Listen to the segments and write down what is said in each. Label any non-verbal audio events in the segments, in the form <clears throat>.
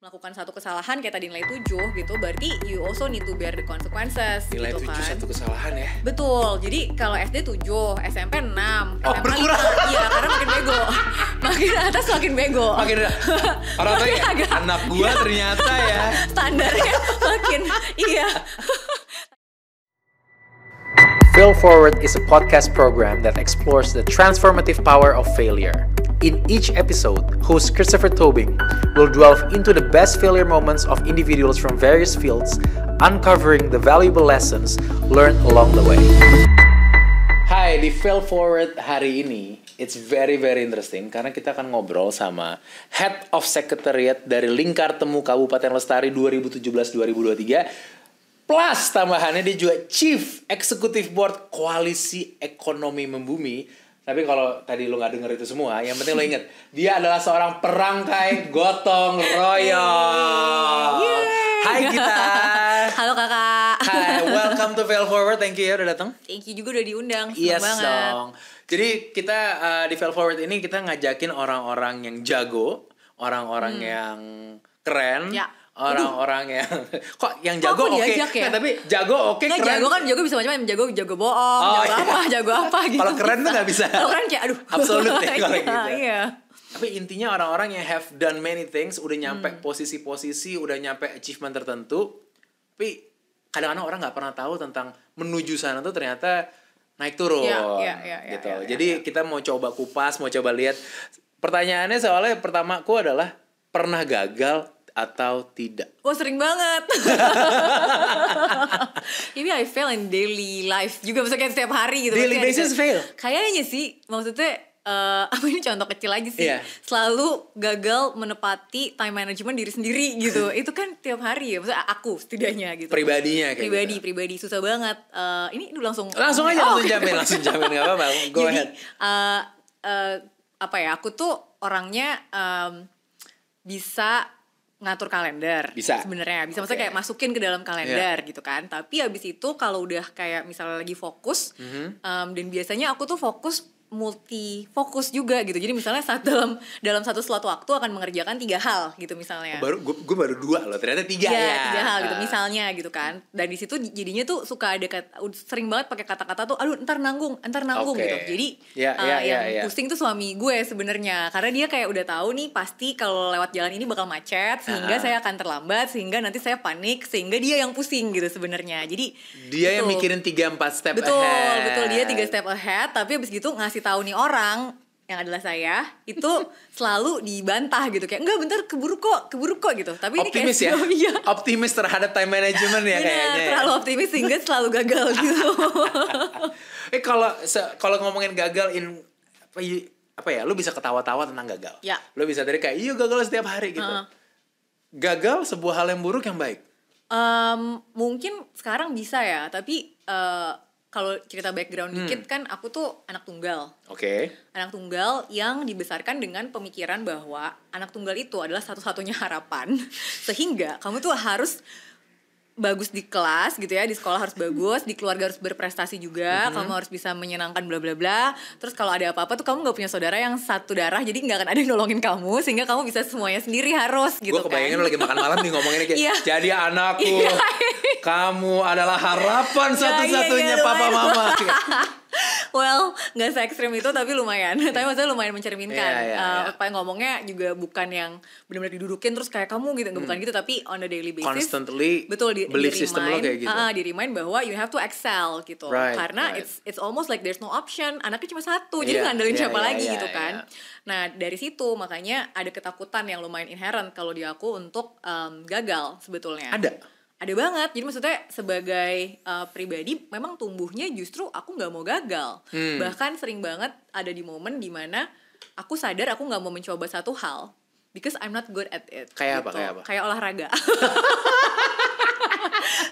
melakukan satu kesalahan kayak tadi nilai 7 gitu berarti you also need to bear the consequences Nilai gitu 7 kan. satu kesalahan ya. Betul. Jadi kalau SD 7, SMP 6, Oh, SMA berkurang. 5. <laughs> Iya, karena makin bego. <laughs> makin atas makin bego. Makin <laughs> orang tuh ya, Agak- anak gua ternyata ya. standarnya makin iya. Fail Forward is a podcast program that explores the transformative power of failure. In each episode, host Christopher Tobing will delve into the best failure moments of individuals from various fields, uncovering the valuable lessons learned along the way. Hai, di Fail Forward hari ini, it's very very interesting karena kita akan ngobrol sama Head of Secretariat dari Lingkar Temu Kabupaten Lestari 2017-2023 plus tambahannya dia juga Chief Executive Board Koalisi Ekonomi Membumi tapi kalau tadi lo nggak denger itu semua, yang penting lo inget dia adalah seorang perangkai gotong royong. Hai kita. Halo kakak. Hai, welcome to Fail Forward. Thank you ya udah datang. Thank you juga udah diundang. Seneng Yes banget. dong. Jadi kita uh, di Fail Forward ini kita ngajakin orang-orang yang jago, orang-orang yang keren, Hmm. Ya. Orang-orang yang <laughs> kok yang jago oke, diajak ya? Nah, tapi jago oke Nggak, keren. jago kan jago bisa macam-macam jago jago bohong Oh, jago iya. apa jago apa <laughs> gitu Kalau keren tuh nggak bisa. kalau keren kayak aduh Absolut ya kalau Iya, gitu. iya Tapi intinya orang-orang yang have done many things, udah nyampe Hmm. posisi-posisi, udah nyampe achievement tertentu, tapi kadang-kadang orang nggak pernah tahu tentang menuju sana tuh ternyata naik turun, Iya, iya, iya, iya, gitu. iya, iya, Jadi kita mau coba kupas, mau coba lihat. Pertanyaannya soalnya pertamaku adalah pernah gagal atau tidak? Wah sering banget <laughs> Ini I fail in daily life juga Maksudnya kayak setiap hari gitu Daily Maksudnya basis ada- fail? Kayaknya sih Maksudnya eh <laughs> apa ini contoh kecil aja sih Iya. Selalu gagal menepati time management diri sendiri gitu <laughs> Itu kan tiap hari ya Maksudnya aku setidaknya gitu Pribadinya kayak Pribadi, gitu. pribadi Susah banget Eh Ini dulu langsung Langsung aja, Oh, langsung oke. jamin, langsung jamin. Nggak apa-apa, go Jadi, ahead. eh, eh, apa ya aku tuh orangnya em, bisa ngatur kalender Bisa. sebenarnya bisa maksudnya kayak masukin ke dalam kalender gitu kan tapi habis itu kalau udah kayak misalnya lagi fokus Mhm. em, dan biasanya aku tuh fokus multi fokus juga gitu jadi misalnya saat dalam dalam satu slot waktu akan mengerjakan tiga hal gitu misalnya Baru gue baru dua loh, ternyata tiga Iya, ya. tiga hal gitu misalnya gitu kan dan di situ jadinya tuh suka ada kata, sering banget pakai kata-kata tuh aduh ntar nanggung ntar nanggung Oke. gitu jadi Ya, uh, ya, ya, yang ya. pusing tuh suami gue sebenarnya karena dia kayak udah tahu nih pasti kalau lewat jalan ini bakal macet sehingga saya akan terlambat sehingga nanti saya panik sehingga dia yang pusing gitu sebenarnya jadi Dia yang betul. mikirin tiga empat step betul ahead. betul dia tiga step ahead tapi abis gitu ngasih tahu nih orang yang adalah saya itu <laughs> selalu dibantah gitu kayak enggak bentar keburu kok keburu kok gitu tapi Optimis ini ya, kayak <laughs> iya optimis terhadap time management ya kayaknya. ya. terlalu optimis sehingga selalu gagal <laughs> gitu. Eh kalau kalau ngomongin gagal in apa, ya, lu bisa ketawa-tawa tentang gagal. Ya. Lu bisa tadi kayak iya gagal setiap hari gitu. Heeh. Gagal sebuah hal yang buruk yang baik. Em, mungkin sekarang bisa ya, tapi eh, kalau cerita background Hmm. dikit kan aku tuh anak tunggal. Oke. Anak tunggal yang dibesarkan dengan pemikiran bahwa anak tunggal itu adalah satu-satunya harapan. <laughs> Sehingga kamu tuh harus bagus di kelas gitu ya di sekolah harus bagus di keluarga harus berprestasi juga Mhm. kamu harus bisa menyenangkan bla bla bla terus kalau ada apa-apa tuh kamu nggak punya saudara yang satu darah jadi nggak akan ada yang nolongin kamu sehingga kamu bisa semuanya sendiri harus gitu Gue kebayangin lu kan lagi makan malam nih ngomonginnya kayak Iya. jadi anakku, <laughs> Iya. kamu adalah harapan Ya, satu-satunya iya, iya, papa lumayan. mama. Well nggak se ekstrim itu tapi lumayan tapi maksudnya lumayan mencerminkan Iya, iya, Eh, iya. apa yang ngomongnya juga bukan yang benar-benar didudukin terus kayak kamu gitu nggak bukan gitu tapi on a daily basis Constantly betul di, belief di system lo remind, kayak gitu. ah, di remind bahwa you have to excel gitu Right, karena right. it's it's almost like there's no option anaknya cuma satu jadi Iya, ngandelin iya, siapa iya, lagi iya, gitu kan iya. nah dari situ makanya ada ketakutan yang lumayan inherent kalau di aku untuk em, gagal sebetulnya Ada. Ada banget jadi maksudnya sebagai uh, pribadi memang tumbuhnya justru aku nggak mau gagal Hmm. bahkan sering banget ada di momen di mana aku sadar aku nggak mau mencoba satu hal because I'm not good at it Kayak apa, gitu. kayak apa? kayak olahraga <laughs>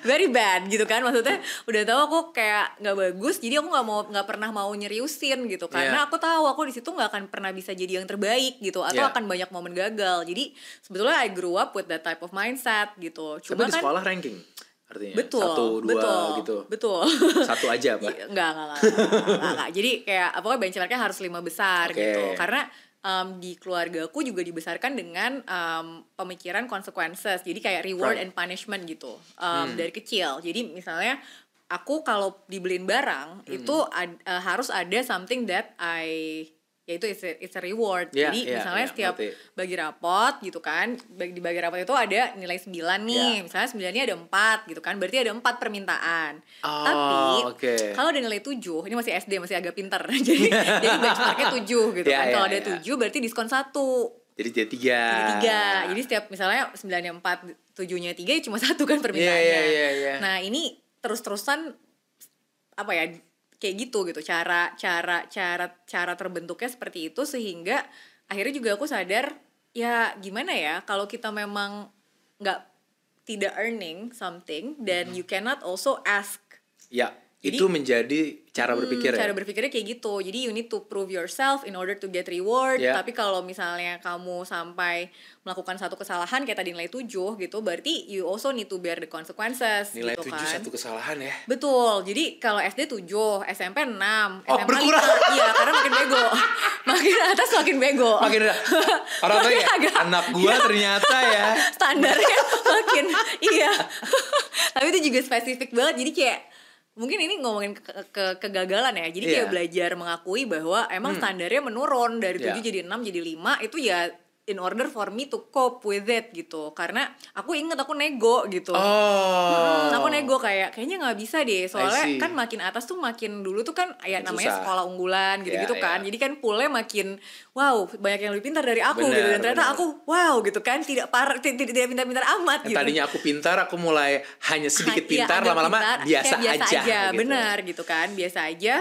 very bad gitu kan maksudnya udah tahu aku kayak nggak bagus jadi aku nggak mau nggak pernah mau nyeriusin gitu karena Yeah. aku tahu aku di situ nggak akan pernah bisa jadi yang terbaik gitu atau Yeah. akan banyak momen gagal jadi sebetulnya I grew up with that type of mindset gitu Tapi cuma di kan sekolah ranking artinya. betul Satu, dua betul gitu. betul Satu aja, Pak. Iya, enggak, enggak, enggak, enggak, enggak, enggak. Jadi kayak pokoknya benchmarknya harus lima besar Oke. gitu. Karena um, di keluargaku juga dibesarkan dengan um, pemikiran consequences jadi kayak reward Right. and punishment gitu um, dari kecil jadi misalnya aku kalau dibeliin barang Hmm. itu ad- uh, harus ada something that I yaitu it's a, it's a reward Yeah, jadi yeah, misalnya yeah, setiap ngerti. bagi rapot gitu kan bagi di bagi rapot itu ada nilai 9 nih Yeah. misalnya 9 nya ada 4 gitu kan berarti ada 4 permintaan Oh, tapi oke. kalau ada nilai 7 ini masih SD masih agak pinter <laughs> jadi jadi benchmarknya 7 gitu Yeah, kan kalau yeah, ada yeah. 7 berarti diskon 1 Jadi jadi tiga. jadi tiga jadi setiap misalnya 9 nya 4 7 nya 3 ya cuma satu kan permintaannya Iya, iya, iya, iya. nah ini terus-terusan apa ya kayak gitu gitu. Cara cara cara cara terbentuknya seperti itu sehingga akhirnya juga aku sadar ya gimana ya kalau kita memang nggak tidak earning something then you cannot also ask Ya, Jadi- itu menjadi cara Hmm, berpikir cara ya. berpikirnya kayak gitu jadi you need to prove yourself in order to get reward Ya. tapi kalau misalnya kamu sampai melakukan satu kesalahan kayak tadi nilai 7 gitu berarti you also need to bear the consequences Nilai gitu tujuh kan satu kesalahan ya. Betul. Jadi kalau SD 7, SMP 6, Oh, SMA berkurang. 5. Iya, karena makin bego. <laughs> makin atas makin bego. Makin <laughs> orang tuh ya, Agak- anak gua ternyata ya. <laughs> standarnya makin iya. Tapi itu juga spesifik banget. Jadi kayak mungkin ini ngomongin ke, ke- kegagalan ya. Jadi kayak Iya. belajar mengakui bahwa emang standarnya menurun dari 7 Iya. jadi 6 jadi 5 itu ya in order for me to cope with it gitu. Karena aku inget aku nego gitu. Oh. Hmm, aku nego kayak kayaknya nggak bisa deh soalnya kan makin atas tuh makin dulu tuh kan ya namanya susah. sekolah unggulan gitu-gitu Ya, kan ya. jadi kan poolnya makin wow banyak yang lebih pintar dari aku Benar, gitu dan ternyata benar. aku wow gitu kan tidak par tidak tidak pintar-pintar amat gitu Tadinya aku pintar, aku mulai hanya sedikit iya, pintar, lama-lama biasa, biasa aja. aja, gitu. benar gitu kan biasa aja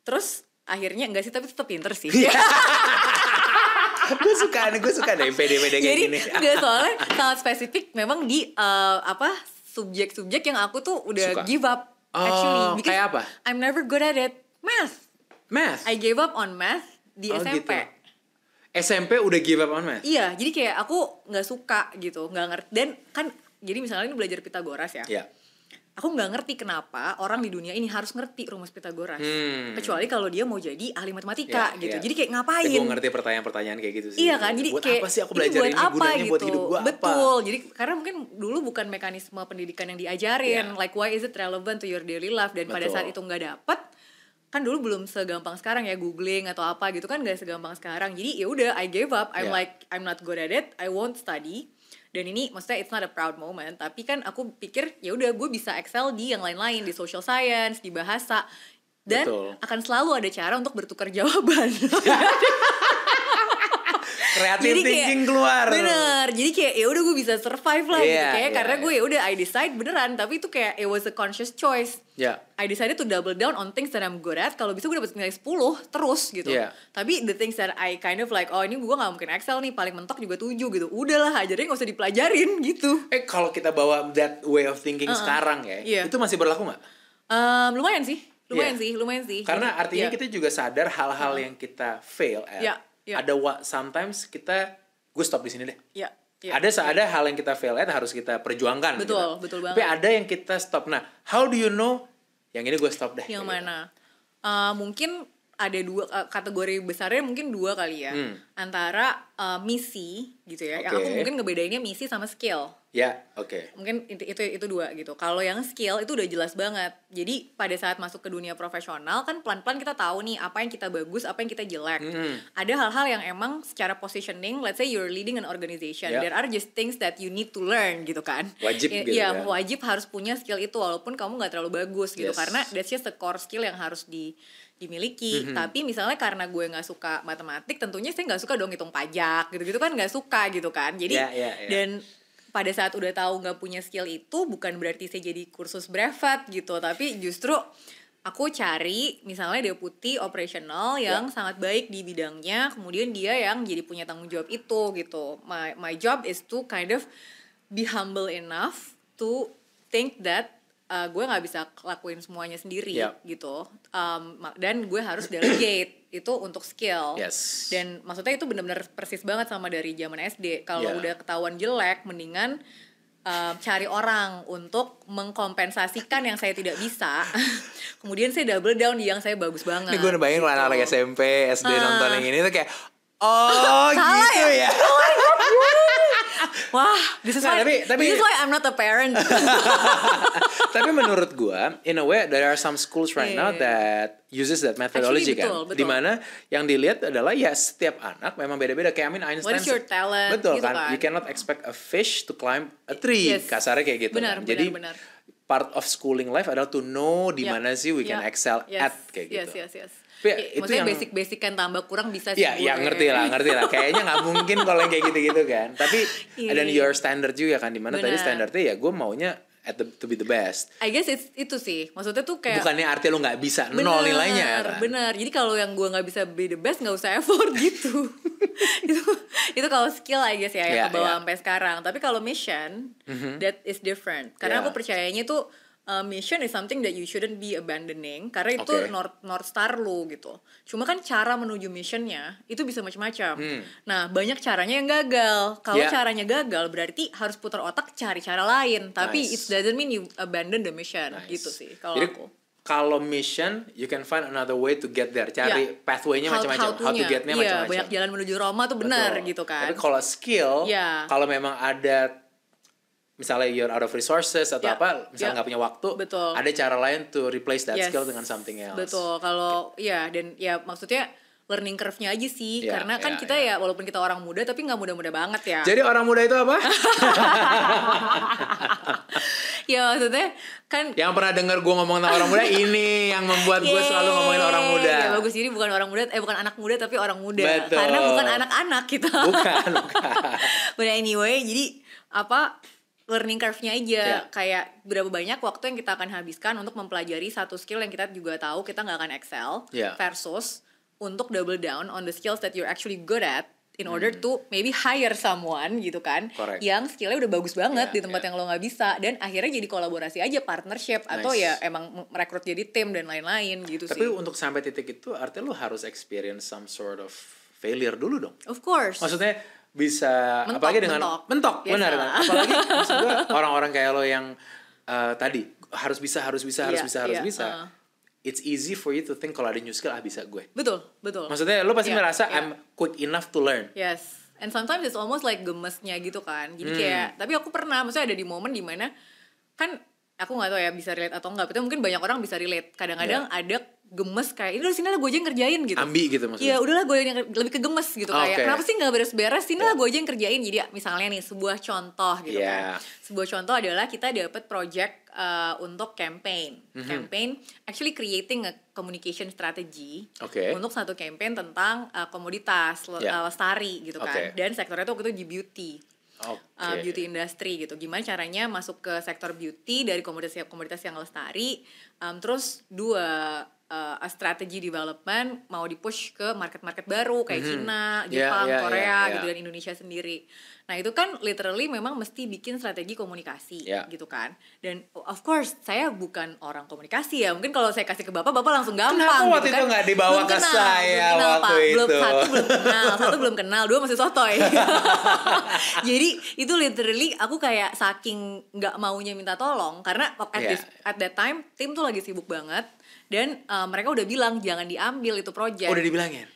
terus akhirnya enggak sih tapi tetap pinter sih Iya. <laughs> <laughs> gue suka nih, gue suka deh pede-pede kayak jadi gini. <laughs> soalnya sangat spesifik memang di eh, apa subjek-subjek yang aku tuh udah Suka. give up Oh, actually because kayak apa? I'm never good at it math Math. I gave up on math di Oh, SMP. gitu. SMP udah give up on math. Iya, jadi kayak aku nggak suka gitu, nggak ngerti. Dan kan, jadi misalnya ini belajar Pitagoras ya. Ya. Aku nggak ngerti kenapa orang di dunia ini harus ngerti rumus Pitagoras. Hmm. Kecuali kalau dia mau jadi ahli matematika Ya, gitu. ya. Jadi kayak ngapain? gue ngerti pertanyaan-pertanyaan kayak gitu sih. Iya kan, jadi buat kayak apa sih aku ini belajar buat ini, apa gunanya gitu. buat hidup gue apa? Betul. Jadi karena mungkin dulu bukan mekanisme pendidikan yang diajarin. Iya. Like why is it relevant to your daily life dan pada Betul. saat itu nggak dapet kan dulu belum segampang sekarang ya googling atau apa gitu kan gak segampang sekarang jadi ya udah I gave up I'm Iya. like I'm not good at it I won't study dan ini maksudnya it's not a proud moment tapi kan aku pikir ya udah gue bisa excel di yang lain-lain di social science di bahasa dan Betul. akan selalu ada cara untuk bertukar jawaban <laughs> Kreatif Jadi kayak- thinking keluar. Bener, jadi kayak ya udah gue bisa survive lah gitu Iya, kayak iya, karena iya. gue ya udah I decide beneran tapi itu kayak it was a conscious choice. Ya. I decided to double down on things that I'm good at. Kalau bisa gue dapet nilai 10 terus gitu. Iya. Tapi the things that I kind of like, oh ini gue gak mungkin Excel nih, paling mentok juga 7 gitu. Udahlah, ajarnya gak usah dipelajarin <laughs> gitu. Eh kalau kita bawa that way of thinking sekarang ya, Iya. itu masih berlaku nggak? Um, lumayan sih, lumayan Iya. sih, lumayan sih. Karena artinya iya. kita juga sadar hal-hal yang kita fail at. Iya, iya. Ada what sometimes kita gue stop di sini deh. Iya, iya. Ada ada hal yang kita fail at harus kita perjuangkan. Betul, gitu. betul banget. Tapi ada yang kita stop. Nah, how do you know yang ini gue stop deh? Yang gitu. mana? Eh, mungkin ada dua eh, kategori besarnya mungkin dua kali ya. Hmm. Antara eh, misi gitu ya. Yang Oke. aku mungkin ngebedainnya misi sama skill. Ya, oke. Mungkin itu, itu itu dua gitu. Kalau yang skill itu udah jelas banget. Jadi pada saat masuk ke dunia profesional kan pelan-pelan kita tahu nih apa yang kita bagus, apa yang kita jelek. Hmm. Ada hal-hal yang emang secara positioning, let's say you're leading an organization, Ya. there are just things that you need to learn gitu kan. Wajib I- gitu Iya, kan. wajib harus punya skill itu walaupun kamu nggak terlalu bagus gitu Yes. karena that's just the core skill yang harus di dimiliki Mm-hmm. tapi misalnya karena gue nggak suka matematik tentunya saya nggak suka dong hitung pajak gitu gitu kan nggak suka gitu kan jadi Ya, ya, ya. dan pada saat udah tahu nggak punya skill itu bukan berarti saya jadi kursus brevet gitu. Tapi justru aku cari misalnya deputi operational yang Ya. sangat baik di bidangnya. Kemudian dia yang jadi punya tanggung jawab itu gitu. My my job is to kind of be humble enough to think that uh, gue nggak bisa lakuin semuanya sendiri Yep. gitu. Um, dan gue harus delegate itu untuk skill Yes. dan maksudnya itu benar-benar persis banget sama dari zaman SD kalau Yeah. udah ketahuan jelek mendingan um, cari orang untuk mengkompensasikan yang saya tidak bisa <laughs> kemudian saya double down di yang saya bagus banget Ini gue kalau gitu. anak-anak SMP, SD Ah. nonton yang ini tuh kayak Oh <laughs> gitu ya. <laughs> Wah, this is Nah, why, tapi- tapi- this is why I'm not a parent. <laughs> Tapi menurut gua, in a way there are some schools right now Yeah. that uses that methodology Actually, betul, kan. betul. Di mana yang dilihat adalah ya setiap anak memang beda-beda kayak I mean Einstein. What is your talent, Betul gitu kan? kan. You cannot expect a fish to climb a tree. Yes. Kasarnya kayak gitu. Benar, kan. benar, Jadi benar. part of schooling life adalah to know di Yeah. mana sih we can Yeah. excel Yes. at kayak gitu. Yes, yes, yes. Tapi ya, Ya, itu maksudnya yang- basic-basic kan tambah kurang bisa sih. Iya, ya ngerti lah, ngerti lah. Kayaknya nggak mungkin kalau yang kayak gitu-gitu kan. Tapi Iya, dan iya. your standard juga kan, di mana tadi Benar. standarnya ya gue maunya at the, to be the best. I guess it's, itu sih. Maksudnya tuh kayak Bukannya arti lu nggak bisa nol nilainya kan. Bener. Jadi kalau yang gue nggak bisa be the best nggak usah effort <laughs> gitu. itu itu kalau skill I guess ya yang Yeah, ke bawah yeah. sampai sekarang. Tapi kalau mission that is different. Karena Yeah. aku percayanya tuh uh, mission is something that you shouldn't be abandoning karena itu Oke. north north star lu gitu. Cuma kan cara menuju missionnya itu bisa macam-macam. Hmm. Nah banyak caranya yang gagal. Kalau Yeah. caranya gagal berarti harus putar otak cari cara lain. Tapi Nice. it doesn't mean you abandon the mission Nice. gitu sih kalau aku. kalau mission, you can find another way to get there. Cari Iya. pathway-nya How- macam-macam, how, to how-to-nya. get-nya Iya, macam-macam. banyak jalan menuju Roma tuh benar Betul. gitu kan. Tapi kalau skill, Iya. kalau memang ada misalnya you're out of resources atau Ya, apa, misalnya ya. nggak punya waktu, Betul. ada cara lain to replace that Yes. skill dengan something else. Betul. Kalau ya dan ya maksudnya learning curve-nya aja sih Iya, karena kan iya, kita iya. ya walaupun kita orang muda tapi nggak muda-muda banget ya. Jadi orang muda itu apa? <laughs> ya maksudnya kan yang pernah dengar gue ngomong tentang orang muda <laughs> ini yang membuat gue selalu ngomongin orang muda. Ya bagus ini bukan orang muda eh bukan anak muda tapi orang muda. Betul. Karena bukan anak-anak kita. Bukan, bukan. <laughs> But anyway, jadi apa learning curve-nya aja Ya. kayak berapa banyak waktu yang kita akan habiskan untuk mempelajari satu skill yang kita juga tahu kita nggak akan excel Ya. versus untuk double down on the skills that you're actually good at in order to maybe hire someone gitu kan Hmm. Correct. yang skillnya udah bagus banget Ya, di tempat ya. yang lo nggak bisa dan akhirnya jadi kolaborasi aja partnership atau Nice. ya emang merekrut jadi tim dan lain-lain gitu Tapi sih untuk sampai titik itu artinya lu harus experience some sort of failure dulu dong. of course Maksudnya bisa Mentok, apalagi dengan mentok. mentok, Biasa benar kan? Apalagi <laughs> maksud gue orang-orang kayak lo yang eh, tadi harus bisa harus bisa harus Iya, bisa harus iya, bisa. uh. It's easy for you to think kalau ada new skill ah bisa gue. betul betul Maksudnya lo pasti Iya, merasa iya. I'm quick enough to learn. Yes. And sometimes it's almost like gemesnya gitu kan. Jadi Hmm. kayak, tapi aku pernah, maksudnya ada di momen di mana kan aku nggak tahu ya bisa relate atau enggak. Tapi mungkin banyak orang bisa relate. Kadang-kadang ada gemes kayak ini udah sini lah gue aja yang kerjain gitu. Ambi gitu maksudnya. Iya udahlah gue yang lebih ke gemes gitu kayak Oke. kenapa sih nggak beres-beres sini lah gue aja yang kerjain jadi misalnya nih sebuah contoh gitu Iya. kan sebuah contoh adalah kita dapat project uh, untuk campaign Mhm. campaign actually creating a communication strategy Oke. untuk satu campaign tentang uh, komoditas le- Ya. uh, lestari gitu kan Oke. dan sektornya tuh waktu itu di beauty Oke. uh, beauty industry gitu. Gimana caranya masuk ke sektor beauty dari komoditas komoditas yang lestari. Um, terus dua uh, a strategy development mau dipush ke market-market baru kayak Cina, Yeah, Jepang, yeah, Korea yeah, gitu yeah. dan Indonesia sendiri. Nah itu kan literally memang mesti bikin strategi komunikasi Yeah. gitu kan. Dan of course saya bukan orang komunikasi ya. Mungkin kalau saya kasih ke bapak, bapak langsung gampang. Kenapa waktu gitu itu kan. nggak dibawa Belum ke kenal, saya belum kenal, waktu Pak. Belum itu? satu belum <laughs> kenal, satu belum kenal, dua masih sotoy. <laughs> Jadi itu literally aku kayak saking nggak maunya minta tolong karena at, Yeah. this, at that time tim tuh lagi sibuk banget dan uh, mereka udah bilang jangan diambil itu project. Udah dibilangin.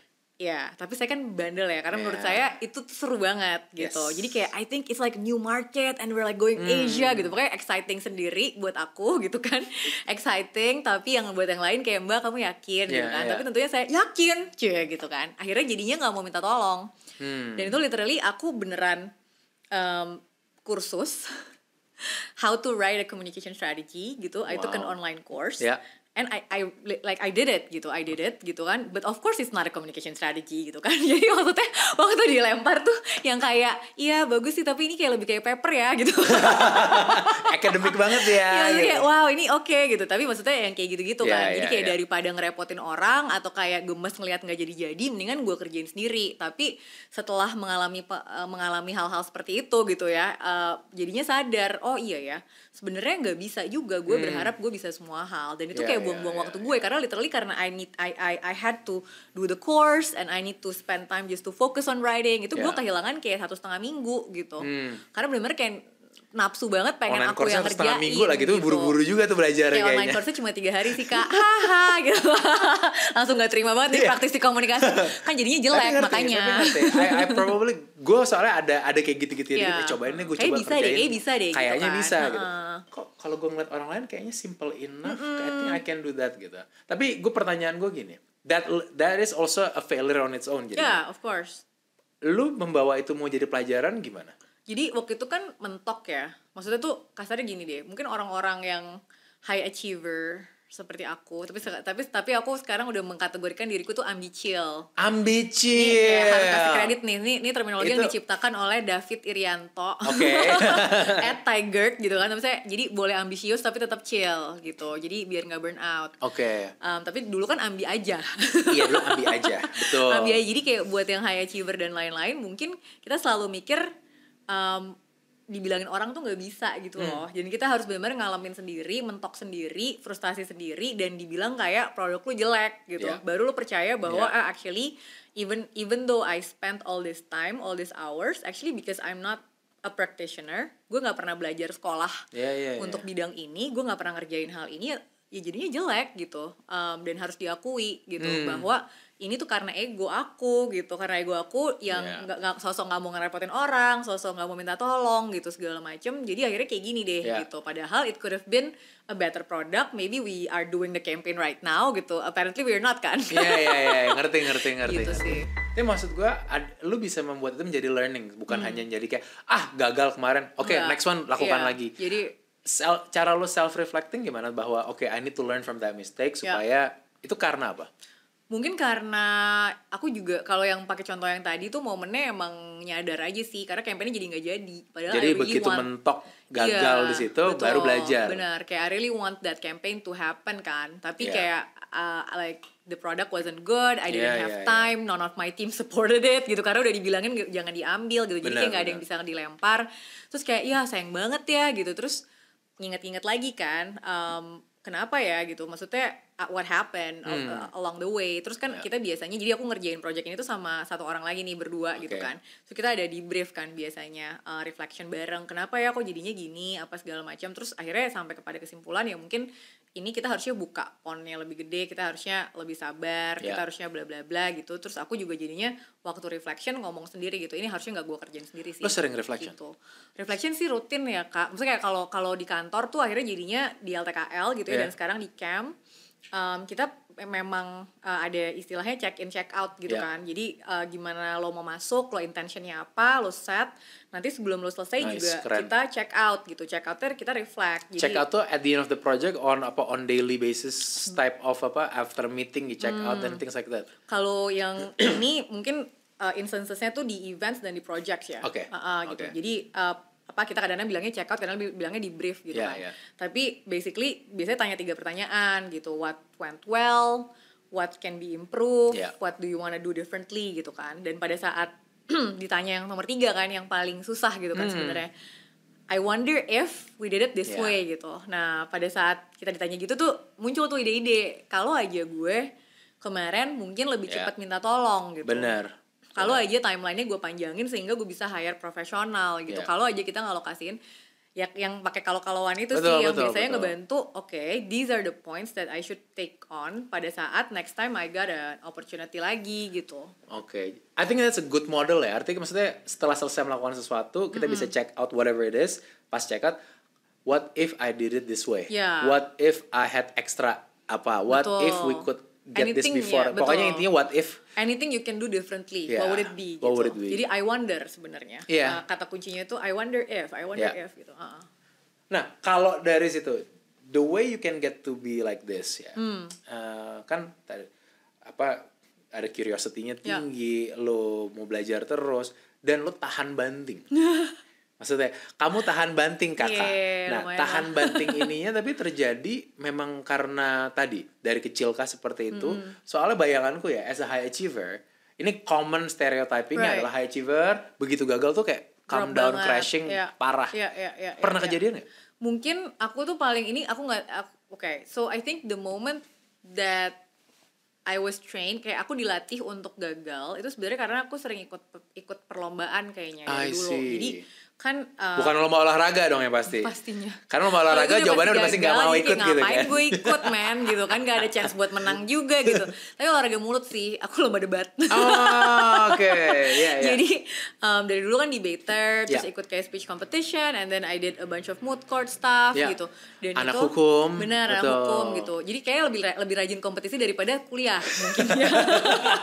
Ya, tapi saya kan bandel ya karena menurut Yeah. saya itu tuh seru banget gitu. Yes. Jadi kayak I think it's like new market and we're like going Hmm. Asia gitu. Pokoknya exciting sendiri buat aku <laughs> gitu kan. exciting tapi yang buat yang lain kayak Mbak kamu yakin gitu Yeah, kan. yeah. Tapi tentunya saya yakin, cuy gitu kan. Akhirnya jadinya nggak mau minta tolong. Hmm. Dan itu literally aku beneran um, kursus <laughs> how to write a communication strategy gitu. I took an Wow. online course. Yeah. And I, I like I did it gitu, I did it gitu kan. But of course it's not a communication strategy gitu kan. <laughs> Jadi maksudnya waktu dilempar tuh yang kayak iya bagus sih tapi ini kayak lebih kayak paper ya gitu. <laughs> Akademik banget ya. ya gitu. kayak wow ini oke gitu. Tapi maksudnya yang kayak gitu-gitu Ya, kan. Jadi kayak ya. daripada ngerepotin orang atau kayak gemes ngelihat nggak jadi-jadi, mendingan gue kerjain sendiri. Tapi setelah mengalami eh, mengalami hal-hal seperti itu gitu ya, eh, jadinya sadar oh iya ya sebenarnya nggak bisa juga. Gue berharap gue bisa semua hal dan itu Hmm. Ya, kayak ya, buang-buang ya, waktu gue karena literally karena I need I I I had to do the course and I need to spend time just to focus on writing itu gue Ya. kehilangan kayak satu setengah minggu gitu Hmm. karena benar-benar kayak nafsu banget pengen online aku yang setengah minggu lagi tuh gitu. buru-buru juga tuh belajar Kayak online kayaknya. course cuma tiga hari sih kak Haha <laughs> gitu Langsung gak terima banget nih Iya. praktisi komunikasi Kan jadinya jelek ngerti, makanya ngerti. I, I probably gue soalnya ada ada kayak gitu-gitu Iya. yeah. cobain nih gue coba bisa deh, kerjain. kayak bisa deh gitu Kayaknya kan. bisa gitu. Heeh. Kok kalau gue ngeliat orang lain kayaknya simple enough. I think I can do that gitu. Tapi gue pertanyaan gue gini. That that is also a failure on its own. Jadi Ya of course lu membawa itu mau jadi pelajaran gimana? Jadi waktu itu kan mentok ya. Maksudnya tuh kasarnya gini deh. Mungkin orang-orang yang high achiever seperti aku, tapi tapi tapi aku sekarang udah mengkategorikan diriku tuh ambicial. Ambicil. Ini kayak harus kasih kredit nih. Ini, ini terminologi yang Itu- diciptakan oleh David Irianto. Oke. <laughs> at Tiger gitu kan. Maksudnya jadi boleh ambisius tapi tetap chill gitu. Jadi biar nggak burn out. Oke. Um, tapi dulu kan ambi aja. Iya dulu ambi aja. <laughs> Betul. ambi aja. Jadi kayak buat yang high achiever dan lain-lain mungkin kita selalu mikir um, dibilangin orang tuh nggak bisa gitu Hmm. loh. Jadi kita harus benar-benar ngalamin sendiri, mentok sendiri, frustasi sendiri dan dibilang kayak produk lu jelek gitu. Yeah. Baru lu percaya bahwa Yeah. ah, actually even even though I spent all this time, all these hours, actually because I'm not a practitioner, gue nggak pernah belajar sekolah Iya, iya, iya. untuk bidang ini, gue nggak pernah ngerjain hal ini, ya jadinya jelek gitu. Um, dan harus diakui gitu Hmm. bahwa ini tuh karena ego aku gitu, karena ego aku yang Yeah. nggak nggak sosok nggak mau ngerepotin orang, sosok nggak mau minta tolong gitu segala macem. Jadi akhirnya kayak gini deh Yeah. gitu. Padahal it could have been a better product. Maybe we are doing the campaign right now gitu. Apparently we're not kan? Iya iya iya ngerti ngerti <laughs> ngerti. Gitu ngerti. sih. Tapi maksud gue, lu bisa membuat itu menjadi learning, bukan hanya jadi kayak ah gagal kemarin, oke Hmm. Nggak. next one lakukan Iya. lagi. Jadi Sel- cara lu self reflecting gimana bahwa oke I need to learn from that mistake Ya. supaya itu karena apa? Mungkin karena aku juga kalau yang pakai contoh yang tadi tuh momennya emang nyadar aja sih karena campaignnya jadi nggak jadi. Padahal Jadi I really begitu want mentok gagal Iya, di situ betul, baru belajar. benar. Kayak I really want that campaign to happen kan. Tapi Yeah. kayak uh, like the product wasn't good I didn't Yeah, have yeah, time none of my team <laughs> supported it gitu. Karena udah dibilangin jangan diambil gitu. Jadi Benar, kayak nggak ada yang bisa dilempar. Terus kayak ya sayang banget ya gitu. Terus nginget-nginget lagi kan um, kenapa ya gitu. Maksudnya what happened Hmm. uh, along the way terus kan Ya. kita biasanya jadi aku ngerjain project ini tuh sama satu orang lagi nih berdua gitu Oke. kan so kita ada di brief kan biasanya uh, reflection bareng kenapa ya kok jadinya gini apa segala macam terus akhirnya sampai kepada kesimpulan ya mungkin ini kita harusnya buka ponnya lebih gede kita harusnya lebih sabar Ya. kita harusnya bla bla bla gitu terus aku juga jadinya waktu reflection ngomong sendiri gitu ini harusnya nggak gue kerjain sendiri sih Lo sering reflection? gitu. reflection sih rutin ya kak maksudnya kayak kalau kalau di kantor tuh akhirnya jadinya di LTKL gitu ya Yeah. dan sekarang di camp um, kita memang uh, ada istilahnya check in check out gitu Yeah. kan jadi uh, gimana lo mau masuk lo intentionnya apa lo set nanti sebelum lo selesai Nice, juga keren. kita check out gitu check outnya kita reflect jadi check out tuh at the end of the project on apa on daily basis Hmm. type of apa after meeting you check out and things like that. kalau yang ini mungkin uh, instancesnya tuh di events dan di projects ya. Oke, Uh, uh, gitu. oke. Jadi uh, apa kita kadang-kadang bilangnya check out, kadang bilangnya di brief gitu Yeah, kan. yeah. Tapi basically biasanya tanya tiga pertanyaan gitu. What went well? What can be improved? Yeah. What do you wanna do differently gitu kan? Dan pada saat <clears throat> ditanya yang nomor tiga kan, yang paling susah gitu kan Hmm. sebenarnya. I wonder if we did it this Yeah. way gitu. Nah, pada saat kita ditanya gitu tuh muncul tuh ide-ide. Kalau aja gue kemarin mungkin lebih Yeah. cepat minta tolong gitu. Bener. Kalau aja timelinenya gue panjangin sehingga gue bisa hire profesional gitu. Yeah. Kalau aja kita ngalokasiin ya yang pakai kalau-kalauan itu Betul, sih yang betul, biasanya betul. ngebantu oke these are the points that I should take on pada saat next time I got an opportunity lagi gitu Oke, I think that's a good model ya. Artinya maksudnya setelah selesai melakukan sesuatu, kita bisa check out whatever it is. Pas check out, what if I did it this way? Ya. What if I had extra apa? What Betul. if we could get this Anything, before? ya, Pokoknya intinya what if? anything you can do differently Yeah, what would it be what gitu would it be? jadi I wonder sebenarnya Yeah. Uh, kata kuncinya itu I wonder if I wonder Yeah. if gitu uh-uh. Nah, kalau dari situ, the way you can get to be like this ya, Hmm. eh, kan tadi apa ada curiosity-nya Ya. tinggi, lo mau belajar terus dan lo tahan banting. <laughs> Maksudnya, kamu tahan banting kakak. Yeah, nah, lumayan tahan banting <laughs> ininya tapi terjadi memang karena tadi dari kecil kah seperti itu. Hmm. Soalnya bayanganku ya, as a high achiever, ini common stereotypingnya Right. adalah high achiever begitu gagal tuh kayak come Drop down banget. crashing Iya. parah. Iya, iya, iya, iya, Pernah iya. kejadian nggak? mungkin aku tuh paling ini aku nggak oke so I think the moment that I was trained kayak aku dilatih untuk gagal itu sebenarnya karena aku sering ikut ikut perlombaan kayaknya I dulu see. jadi kan uh, Bukan lomba olahraga dong ya pasti. pastinya Karena lomba olahraga itu jawabannya udah pasti nggak mau ikut gitu ngapain kan. gue ikut men gitu kan gak ada chance buat menang juga gitu <laughs> tapi olahraga mulut sih aku lomba debat Oh, oke. Iya, iya. Jadi um, dari dulu kan debater, terus Ya. ikut kayak speech competition, and then I did a bunch of moot court stuff Ya. gitu. Dan Anak itu, hukum, benar anak hukum gitu. Jadi kayak lebih lebih rajin kompetisi daripada kuliah mungkin ya. <laughs>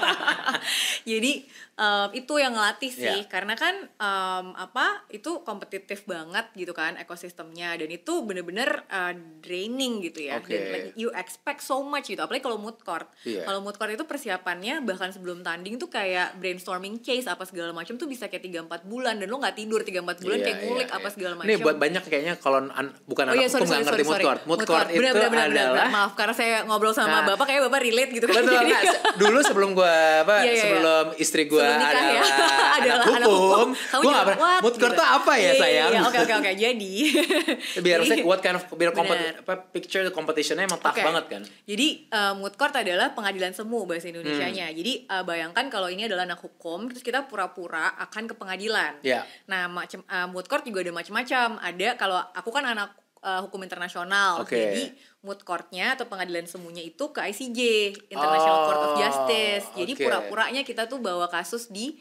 <laughs> Jadi um, itu yang ngelatih sih, Ya. karena kan um, apa itu kompetitif banget gitu kan ekosistemnya, dan itu bener-bener uh, draining gitu ya. Oke. Dan like, you expect so much gitu, apalagi kalau moot court. Iya. Kalau moot court itu persiapannya bahkan sebelum tanding tuh kayak brainstorming case apa segala macam tuh bisa kayak 3 4 bulan dan lo nggak tidur 3 4 bulan Iya, kayak ngulik iya, apa iya. segala macam. Ini buat banyak kayaknya kalau an- bukan Oh anak iya, sorry, hukum nggak sorry, ngerti sorry, mood sorry. court. Mood court itu Bener, bener, bener, bener, adalah bener. Maaf, karena saya ngobrol sama Nah. bapak kayak bapak relate gitu kan. Betul <laughs> nggak? Se- Dulu sebelum gua apa Iya, iya, iya. sebelum istri nikah adalah, <laughs> ya. anak, Adalah hukum, anak hukum. Kamu gua nggak pernah. Mood court gitu. tuh apa ya Iya, iya, sayang? iya, Oke, oke, oke. Jadi. <laughs> Biar <laughs> saya what kind of biar kompet, apa picture the competitionnya emang tough Oke. banget kan. Jadi uh, moot court adalah pengadilan semu bahasa Indonesianya. Hmm. Jadi uh, bayangkan kalau ini adalah anak hukum, terus kita pura-pura akan ke pengadilan. Iya. Nah, macam uh, moot court juga ada macam-macam. Ada kalau aku kan anak uh, hukum internasional, Oke. jadi moot courtnya atau pengadilan semuanya itu ke ICJ, International Court of Oh, Justice. Jadi oke. pura-puranya kita tuh bawa kasus di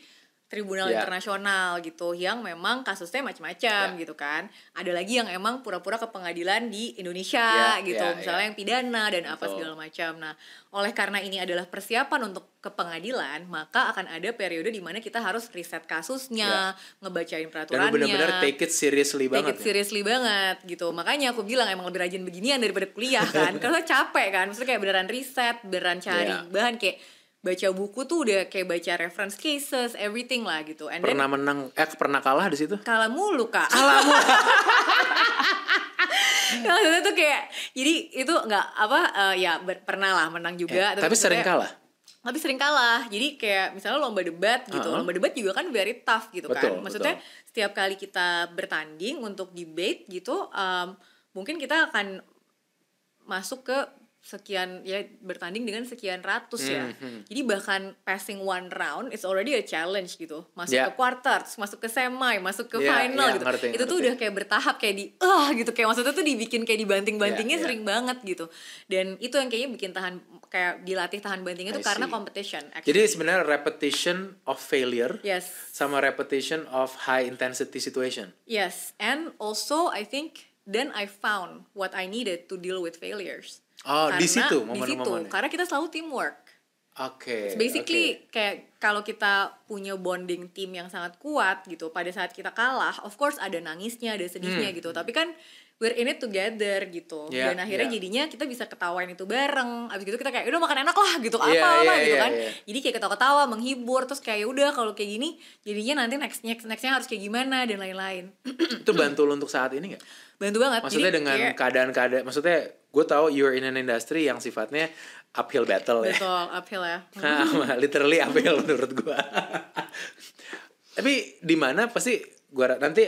tribunal Ya. internasional gitu yang memang kasusnya macam-macam Ya. gitu kan ada lagi yang emang pura-pura ke pengadilan di Indonesia Ya, gitu ya, misalnya ya. yang pidana dan apa Betul. segala macam nah oleh karena ini adalah persiapan untuk ke pengadilan maka akan ada periode di mana kita harus riset kasusnya ngebacain Dan lu peraturannya bener-bener take it seriously take banget. it ya. seriously banget gitu makanya aku bilang emang lebih rajin beginian daripada kuliah kan <laughs> karena capek kan maksudnya kayak beneran riset beneran cari Iya. bahan kayak baca buku tuh udah kayak baca reference cases everything lah gitu and then Pernah menang eh pernah kalah di situ? kalah mulu kak Kalah mulu. <laughs> maksudnya tuh kayak jadi itu nggak apa eh, ya ber- pernah lah menang juga Eh, tapi sering maksudnya- kalah. tapi sering kalah jadi kayak misalnya lomba debat gitu Uh-huh. lomba debat juga kan very tough gitu Betul, kan maksudnya betul. setiap kali kita bertanding untuk debate gitu um, mungkin kita akan masuk ke sekian ya bertanding dengan sekian ratus ya Mhm. jadi bahkan passing one round it's already a challenge gitu masuk Ya. ke quarters masuk ke semi masuk ke Ya, final ya, gitu ngerti, itu tuh ngerti. udah kayak bertahap kayak di ah gitu kayak maksudnya tuh dibikin kayak dibanting-bantingnya Ya, ya. sering banget gitu dan itu yang kayaknya bikin tahan kayak dilatih tahan banting itu I karena competition Jadi actually. sebenarnya repetition of failure yes sama repetition of high intensity situation. yes and also I think then I found what I needed to deal with failures Oh, di situ di situ karena kita selalu teamwork Oke. It's basically oke. kayak kalau kita punya bonding tim yang sangat kuat gitu pada saat kita kalah of course ada nangisnya ada sedihnya gitu tapi kan we're in it together gitu Hmm. Yeah, dan akhirnya yeah. jadinya kita bisa ketawain itu bareng abis gitu kita kayak udah makan enak lah gitu apa apa iya, gitu iya, kan iya. jadi kayak ketawa-ketawa menghibur terus kayak "Ya udah kalau kayak gini jadinya nanti next next nextnya harus kayak gimana dan lain-lain itu bantu lo untuk saat ini nggak? bantu banget Maksudnya Jadi dengan keadaan-keadaan, maksudnya gue tahu you're in an industry yang sifatnya uphill battle ya. betul uphill ya Nah, <laughs> literally uphill menurut gua. <laughs> tapi di mana pasti ra- nanti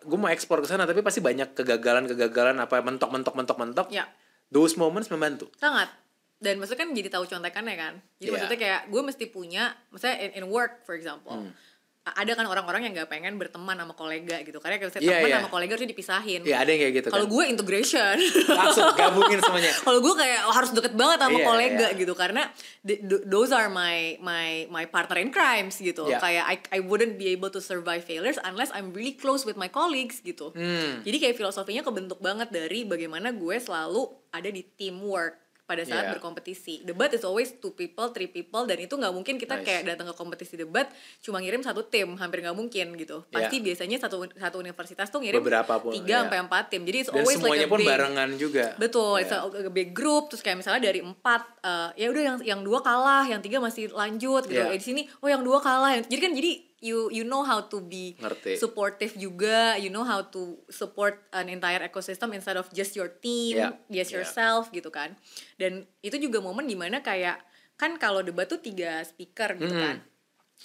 gue mau ekspor ke sana tapi pasti banyak kegagalan-kegagalan apa mentok mentok mentok mentok. ya Those moments membantu. sangat dan maksudnya kan jadi tahu contekannya kan jadi Iya. maksudnya kayak gue mesti punya misalnya in, in work for example Hmm. Ada kan orang-orang yang nggak pengen berteman sama kolega gitu karena kalau saya Iya, teman iya. sama kolega harusnya dipisahin Ya ada yang kayak gitu kalau kan. gue integration Langsung gabungin semuanya. <laughs> kalau gue kayak oh, harus deket banget sama Iya, kolega iya. gitu karena th- th- those are my my my partner in crimes gitu Iya. kayak I I wouldn't be able to survive failures unless I'm really close with my colleagues gitu Hmm. jadi kayak filosofinya kebentuk banget dari bagaimana gue selalu ada di teamwork pada saat Iya. berkompetisi debat is always two people three people dan itu nggak mungkin kita Nice. kayak datang ke kompetisi debat cuma ngirim satu tim hampir nggak mungkin gitu pasti biasanya satu satu universitas tuh ngirim Iya. Beberapa pun, tiga iya. sampai empat tim jadi it's Dan always like semuanya a pun big barengan juga. Betul, it's Ya. a, a big group terus kayak misalnya dari empat eh, ya udah yang yang dua kalah, yang tiga masih lanjut gitu. Ya. Eh, di sini oh yang dua kalah. Jadi kan jadi you you know how to be Ngerti. supportive juga, you know how to support an entire ecosystem instead of just your team, Ya. just Ya. yourself gitu kan. Dan itu juga momen di mana kayak kan kalau debat tuh tiga speaker gitu Mm-mm. kan.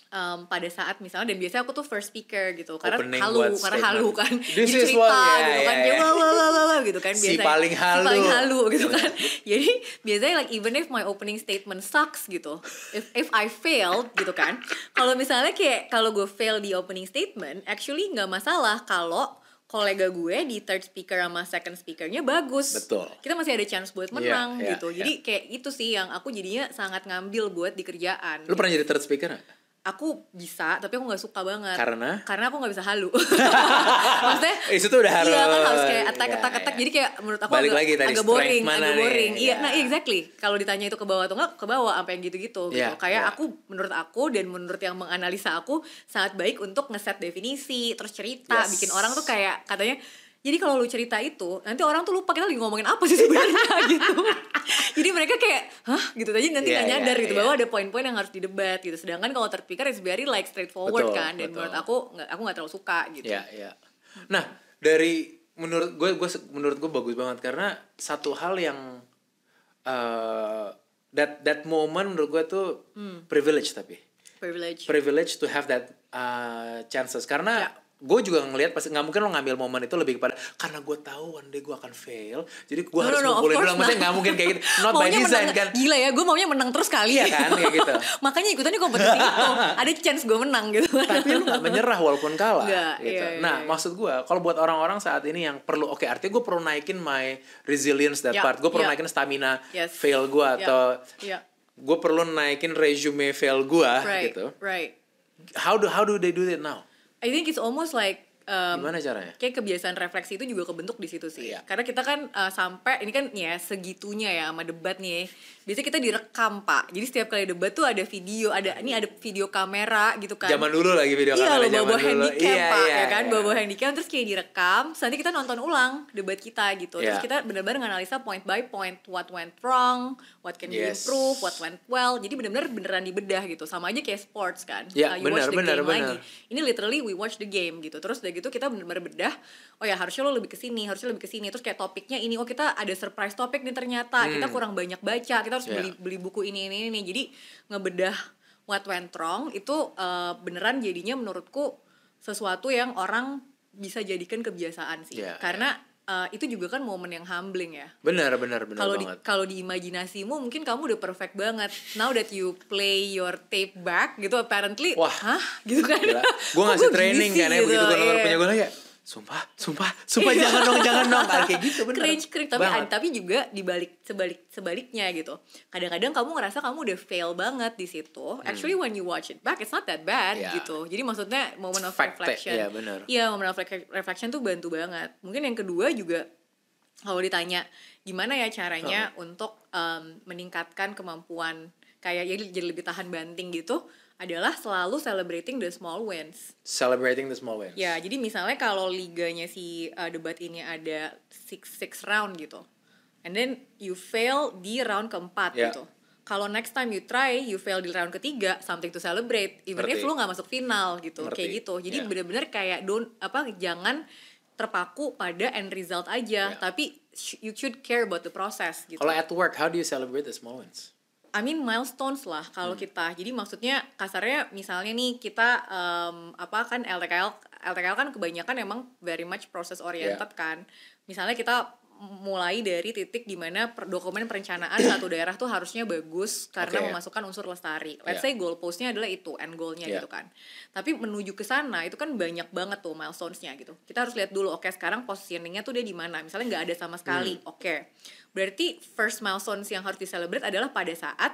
Em, pada saat misalnya dan biasanya aku tuh first speaker gitu karena Opening halu karena statement. halu kan This jadi cerita what- ya, gitu kan kayak ya. wah wah wah wah wah gitu kan Si paling halu. si paling halu gitu kan <laughs> jadi biasanya like even if my opening statement sucks gitu if if I failed gitu kan kalau misalnya kayak kalau gue fail di opening statement actually nggak masalah kalau kolega gue di third speaker sama second speakernya bagus Betul. kita masih ada chance buat menang Iya, iya, gitu jadi kayak itu sih yang aku jadinya sangat ngambil buat di kerjaan Lu pernah jadi third speaker nggak? Aku bisa tapi aku nggak suka banget Karena? karena aku nggak bisa halu <laughs> maksudnya itu tuh udah harus. iya kan harus kayak attack Iya, attack attack iya. jadi kayak menurut aku Balik agak, lagi tadi, agak boring agak nih? boring iya Iya. nah exactly kalau ditanya itu ke bawah atau enggak ke bawah apa yang gitu-gitu gitu Iya, kayak iya. aku menurut aku dan menurut yang menganalisa aku sangat baik untuk ngeset definisi terus cerita Yes. bikin orang tuh kayak katanya jadi kalau lu cerita itu nanti orang tuh lupa kita lagi ngomongin apa sih sebenarnya <laughs> gitu jadi mereka kayak hah gitu tadi nanti Iya, nggak iya, nyadar gitu iya. bahwa ada poin-poin yang harus didebat gitu sedangkan kalau terpikir is very like straightforward Betul, kan dan betul. menurut aku nggak aku nggak terlalu suka gitu Iya, iya. Nah, dari menurut gue gue menurut gue bagus banget karena satu hal yang eh that that moment menurut gue tuh Hmm. privilege tapi privilege privilege to have that uh, chances karena Ya. Gue juga ngelihat pasti nggak mungkin lo ngambil momen itu lebih kepada karena gue tahu one day gue akan fail jadi gue No, harus no, no, ngumpulin dulu maksudnya nggak mungkin kayak gitu <laughs> not by design menang, kan gila ya gue maunya menang terus kali Iya kan, kayak gitu. <laughs> makanya ikutan di kompetisi itu <laughs> ada chance gue menang gitu tapi lu gak menyerah walaupun kalah Nggak, gitu. iya, iya, nah iya. maksud gue kalau buat orang-orang saat ini yang perlu oke artinya gue perlu naikin my resilience that Ya, part gue perlu ya. naikin stamina Yes. fail gue Ya, atau ya. gue perlu naikin resume fail gue right gitu right how do how do they do it now I think it's almost like um, gimana caranya kayak kebiasaan refleksi itu juga kebentuk di situ sih. Iya. Karena kita kan uh, sampai ini kan ya segitunya ya sama debat nih. Biasanya kita direkam pak. Jadi setiap kali debat tuh ada video, ada ini ada video kamera gitu kan. zaman dulu lagi video Iya kamera bawa dulu. handicam Iya, pak iya, ya kan? iya. bawa handicam terus kayak direkam terus nanti kita nonton ulang debat kita gitu. Terus Iya. kita benar-benar nganalisa point by point what went wrong what can be Yes. improved what went well. Jadi benar-benar beneran dibedah gitu. Sama aja kayak sports kan. Iya, Uh, you watch benar, the benar, game lagi. Ini literally we watch the game gitu. Terus udah gitu kita benar-benar bedah oh ya harusnya lo lebih ke sini harusnya lebih ke sini. Terus kayak topiknya ini oh kita ada surprise topik nih ternyata kita kurang banyak baca kita harus Iya. beli beli buku ini ini ini. Jadi ngebedah what went wrong itu uh, beneran jadinya menurutku sesuatu yang orang bisa jadikan kebiasaan sih. Iya, karena uh, itu juga kan momen yang humbling ya. Benar benar benar kalau di kalau di imajinasimu mungkin kamu udah perfect banget. Now that you play your tape back gitu apparently Wah. hah? Gitu kan. Gue ngasih <laughs> gua training kan ya sih begitu gitu, gue iya. punya gue lagi ya sumpah sumpah sumpah jangan dong jangan dong. Kayak gitu bener. Cringe cringe. Tapi Banget. tapi juga dibalik sebalik sebaliknya gitu. Kadang-kadang kamu ngerasa kamu udah fail banget di situ. Actually when you watch it back it's not that bad Hmm. Ya. gitu. Jadi maksudnya moment of Fact, reflection. iya, bener. iya moment of refle- reflection tuh bantu banget. Mungkin yang kedua juga kalau ditanya gimana ya caranya untuk um, meningkatkan kemampuan kayak jadi, jadi lebih tahan banting gitu adalah selalu celebrating the small wins celebrating the small wins Ya, jadi misalnya kalau liganya si uh, debat ini ada six six round gitu, and then you fail di round keempat Ya. gitu. Kalau next time you try, you fail di round ketiga, something to celebrate, even if Ngerti. lu nggak masuk final gitu, Ngerti. kayak gitu. Jadi Ya. bener-bener kayak don't apa jangan terpaku pada end result aja, Ya. tapi sh- you should care about the process gitu. kalau at work how do you celebrate the small wins I mean milestones lah kalau Hmm. kita. Jadi maksudnya kasarnya misalnya nih kita em, apa kan LTKL LTKL kan kebanyakan emang very much process oriented Yeah. kan. Misalnya kita mulai dari titik di mana per dokumen perencanaan <clears throat> satu daerah tuh harusnya bagus karena Oke. memasukkan unsur lestari. Let's say Yeah. goal postnya adalah itu end goalnya Yeah. gitu kan. Tapi menuju ke sana itu kan banyak banget tuh milestonesnya gitu. Kita harus lihat dulu. Oke sekarang positioningnya tuh dia di mana. Misalnya nggak ada sama sekali. Hmm. Oke. Berarti first milestones yang harus di-celebrate adalah pada saat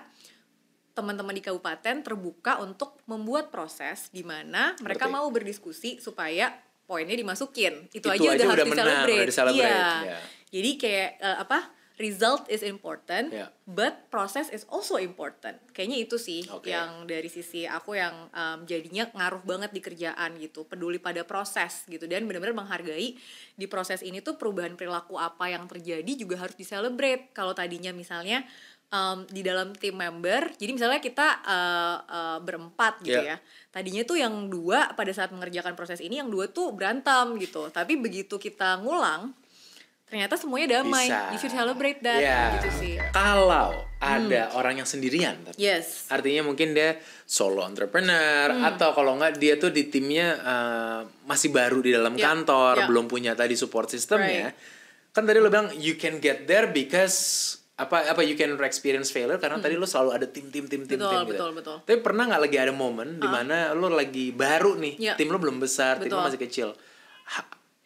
teman-teman di kabupaten terbuka untuk membuat proses di mana mereka Ngerti. mau berdiskusi supaya poinnya dimasukin. Itu, Itu aja, aja udah udah harus menang, udah di-celebrate, Iya. iya. Jadi kayak eh, apa? Result is important, Iya. but process is also important. Kayaknya itu sih Oke. yang dari sisi aku yang em, jadinya ngaruh banget di kerjaan gitu. Peduli pada proses gitu dan benar-benar menghargai di proses ini tuh perubahan perilaku apa yang terjadi juga harus di-celebrate. Kalau tadinya misalnya em, di dalam tim member, jadi misalnya kita eh, eh, berempat gitu Iya. ya. Tadinya tuh yang dua pada saat mengerjakan proses ini yang dua tuh berantem gitu. Tapi begitu kita ngulang ternyata semuanya damai. Bisa. You should celebrate that Iya. gitu sih. kalau Hmm. ada orang yang sendirian tapi Yes. artinya mungkin dia solo entrepreneur Hmm. atau kalau nggak dia tuh di timnya eh, masih baru di dalam Ya, kantor ya. belum punya tadi support sistemnya Right. kan tadi lo bilang you can get there because apa apa you can experience failure karena tadi lo selalu ada tim tim tim tim Betul, tim gitu. betul, betul. Tapi pernah nggak lagi ada momen di mana lo lagi baru nih, Iya. tim lo belum besar, tim lo Betul. masih kecil.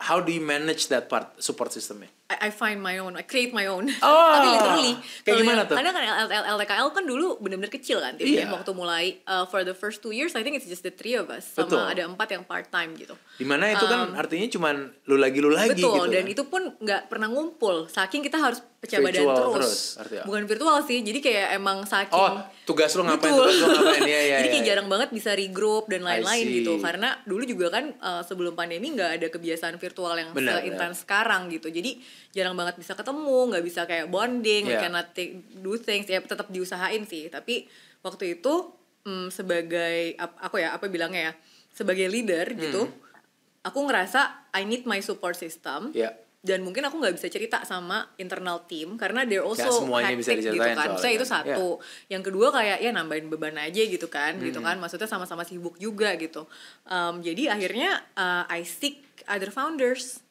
How do you manage that part support systemnya? I, I find my own, I create my own. Oh, <laughs> Tapi literally. kayak gimana yang- tuh? Karena kan LTKL kan dulu bener-bener kecil kan timnya Iya. waktu mulai. Uh, for the first two years, I think it's just the three of us. Sama Betul. ada empat yang part time gitu. Di mana itu kan artinya cuman lu lagi lu lagi Betul, gitu. dan kan? itu pun nggak pernah ngumpul. Saking kita harus pecah badan Virtual terus. terus, artinya. Bukan virtual sih, jadi kayak emang saking Oh, tugas lu ngapain, Betul. tugas lu ngapain, iya, iya, <laughs> Jadi kayak iya. jarang banget bisa regroup dan lain-lain gitu. Karena dulu juga kan uh, sebelum pandemi nggak ada kebiasaan virtual yang seintens sekarang gitu. Jadi jarang banget bisa ketemu, nggak bisa kayak bonding, Iya. cannot take- do things. Ya tetap diusahain sih. Tapi waktu itu mm, sebagai aku ya apa bilangnya ya sebagai leader Hmm. gitu, aku ngerasa I need my support system Iya. Dan mungkin aku nggak bisa cerita sama internal team karena they're also semuanya bisa hectic gitu kan. Saya itu kan. satu. Yang kedua kayak ya nambahin beban aja gitu kan, gitu Hmm. kan. Maksudnya sama-sama sibuk juga gitu. Um, jadi akhirnya uh, I seek other founders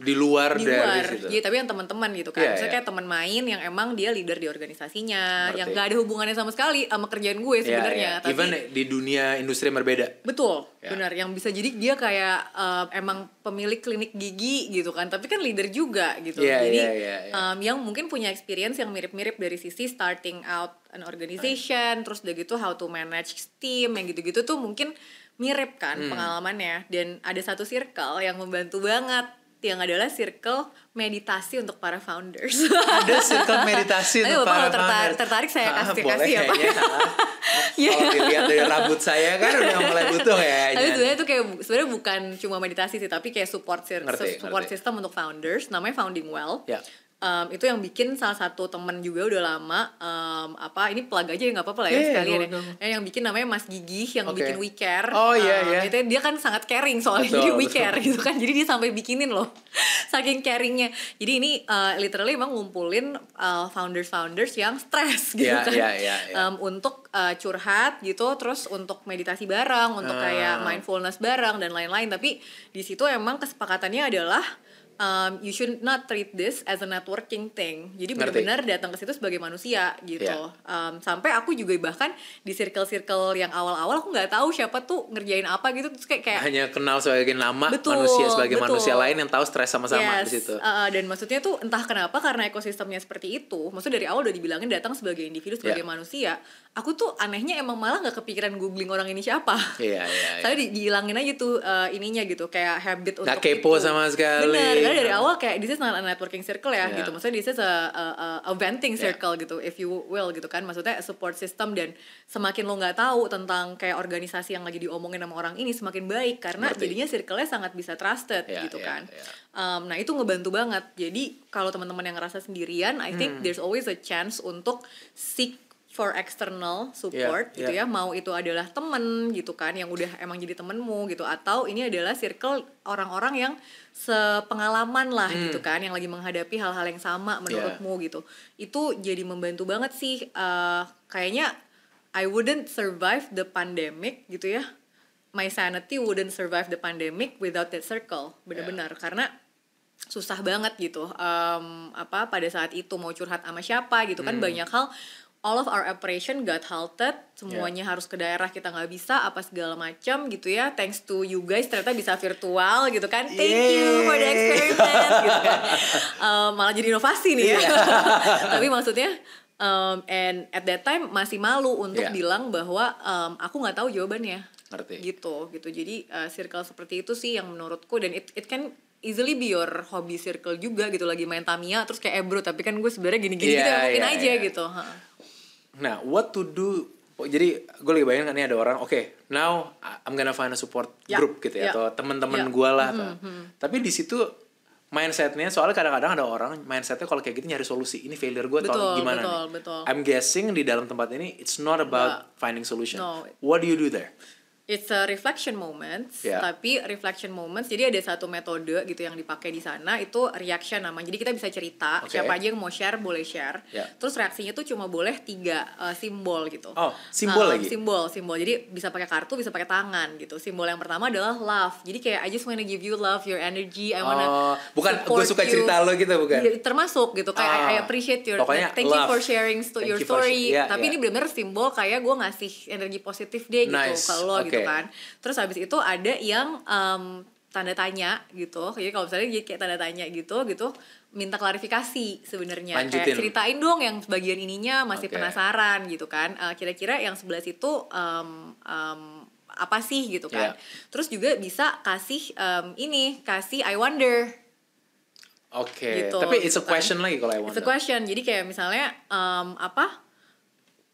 di luar di dari luar, situ. Iya, tapi yang teman-teman gitu kan. Iya, Misalnya iya. kayak teman main yang emang dia leader di organisasinya, Ngerti. yang gak ada hubungannya sama sekali sama kerjaan gue Iya, sebenarnya. iya. Tapi Even di dunia industri yang berbeda. Betul, Ya. benar. Yang bisa jadi dia kayak uh, emang pemilik klinik gigi gitu kan, tapi kan leader juga gitu. Iya, jadi iya, iya, iya. um, yang mungkin punya experience yang mirip-mirip dari sisi starting out an organization, terus udah gitu how to manage team yang gitu-gitu tuh mungkin mirip kan Hmm. pengalamannya. Dan ada satu circle yang membantu banget yang adalah circle meditasi untuk para founders. Ada circle meditasi Ayo, untuk Bapak para kalau tertarik, tertarik saya Ah, kasih boleh kasih ya Pak. <laughs> Iya. Kalau dilihat dari rambut saya kan udah mulai butuh ya. Tapi sebenarnya itu kayak sebenarnya bukan cuma meditasi sih, tapi kayak support Ngerti, support ngerti. system untuk founders, namanya Founding Well. Ya. Um, itu yang bikin salah satu temen juga udah lama um, apa ini plug aja ya nggak apa-apa lah ya Iya, iya, sekalian ya. Eh, yang bikin namanya Mas Gigi yang Oke. bikin We Care. Oh, iya, Um, iya. Itu dia kan sangat caring soalnya Betul, jadi We betul. Care gitu kan. Jadi dia sampai bikinin loh. <laughs> Saking caringnya. Jadi ini uh, literally emang ngumpulin uh, founders-founders yang stres <laughs> gitu Iya, kan. iya, iya, iya. Um, untuk uh, curhat gitu terus untuk meditasi bareng untuk Ah. kayak mindfulness bareng dan lain-lain tapi di situ emang kesepakatannya adalah um, you should not treat this as a networking thing jadi benar-benar datang ke situ sebagai manusia gitu Iya. um, sampai aku juga bahkan di circle-circle yang awal-awal aku nggak tahu siapa tuh ngerjain apa gitu terus kayak kayak Hanya kenal sebagai nama Betul, manusia sebagai betul. manusia lain yang tahu stres sama-sama Yes, di situ. uh, dan maksudnya tuh entah kenapa karena ekosistemnya seperti itu, maksudnya dari awal udah dibilangin datang sebagai individu sebagai Yeah. manusia. Aku tuh anehnya emang malah nggak kepikiran googling orang ini siapa. Iya, iya, iya. Di, dihilangin aja tuh uh, ininya gitu, kayak habit untuk Nggak kepo itu. sama sekali. Bener, karena dari awal kayak this is not a networking circle ya Yeah. gitu. Maksudnya this is a, a, a- a venting Yeah. circle gitu, if you will gitu kan. Maksudnya support system dan semakin lo nggak tahu tentang kayak organisasi yang lagi diomongin sama orang ini semakin baik karena Ngerti. jadinya circle-nya sangat bisa trusted Yeah, gitu yeah, kan. yeah. Um, nah itu ngebantu banget. Jadi kalau teman-teman yang ngerasa sendirian, I Hmm. think there's always a chance untuk seek for external support Yeah, gitu yeah. ya. Mau itu adalah temen gitu kan, yang udah emang jadi temenmu gitu, atau ini adalah circle orang-orang yang sepengalaman lah Hmm. gitu kan, yang lagi menghadapi hal-hal yang sama menurutmu gitu. Itu jadi membantu banget sih. Uh, kayaknya I wouldn't survive the pandemic gitu ya. My sanity wouldn't survive the pandemic without that circle, bener-bener karena susah banget gitu Em, apa pada saat itu mau curhat sama siapa gitu kan banyak hal all of our operation got halted. Semuanya harus ke daerah kita nggak bisa apa segala macam gitu ya. Thanks to you guys ternyata bisa virtual gitu kan. Thank you for the Yeay. experiment gitu kan. <laughs> Em, malah jadi inovasi nih ya. <laughs> Tapi maksudnya em, and at that time masih malu untuk Iya. bilang bahwa em, aku nggak tahu jawabannya. Ngerti. gitu gitu. Jadi uh, circle seperti itu sih yang menurutku. Dan it it can easily be your hobby circle juga gitu. Lagi main Tamiya terus kayak eh bro tapi kan gue sebenarnya gini-gini Iya, gitu mungkin iya, aja iya. gitu. Ha. Nah, what to do? Jadi gue lagi bayangin kan ini ada orang, oke, now I'm gonna find a support Ya, group gitu ya, ya. atau teman-teman. Hmm, gue lah. atau- Tapi di situ mindsetnya, soalnya kadang-kadang ada orang mindsetnya kalau kayak gitu nyari solusi. Ini failure gue atau gimana betul, nih? betul. I'm guessing di dalam tempat ini it's not about Nggak. finding solution. No. What do you do there? It's a reflection moments, Ya. tapi reflection moments. Jadi ada satu metode gitu yang dipakai di sana itu reaction namanya. Jadi kita bisa cerita, Oke. siapa aja yang mau share boleh share. Ya. Terus reaksinya tuh cuma boleh tiga uh, simbol gitu. Oh, simbol Um, lagi? Simbol, simbol. Jadi bisa pakai kartu, bisa pakai tangan gitu. Simbol yang pertama adalah love. Jadi kayak I just wanna give you love, your energy. I wanna Oh, bukan gue suka you. cerita lo gitu bukan? Iya, termasuk gitu kayak I, I Ah, appreciate your pokoknya thank you love. for sharing Thank your you for story sh- iya, tapi iya. ini benar-benar simbol kayak gue ngasih energi positif deh gitu Nice, ke lo gitu kan terus habis itu ada yang em, tanda tanya gitu jadi kalau misalnya kayak tanda tanya gitu gitu minta klarifikasi sebenarnya kayak ceritain dong yang bagian ininya masih Oke. penasaran gitu kan Eh, kira-kira yang sebelah situ em, em, apa sih gitu kan Iya. terus juga bisa kasih em, ini kasih I wonder Oke. gitu, Tapi it's a gitu kan. question lagi kalau I It's a wonder. question. Jadi kayak misalnya em, apa?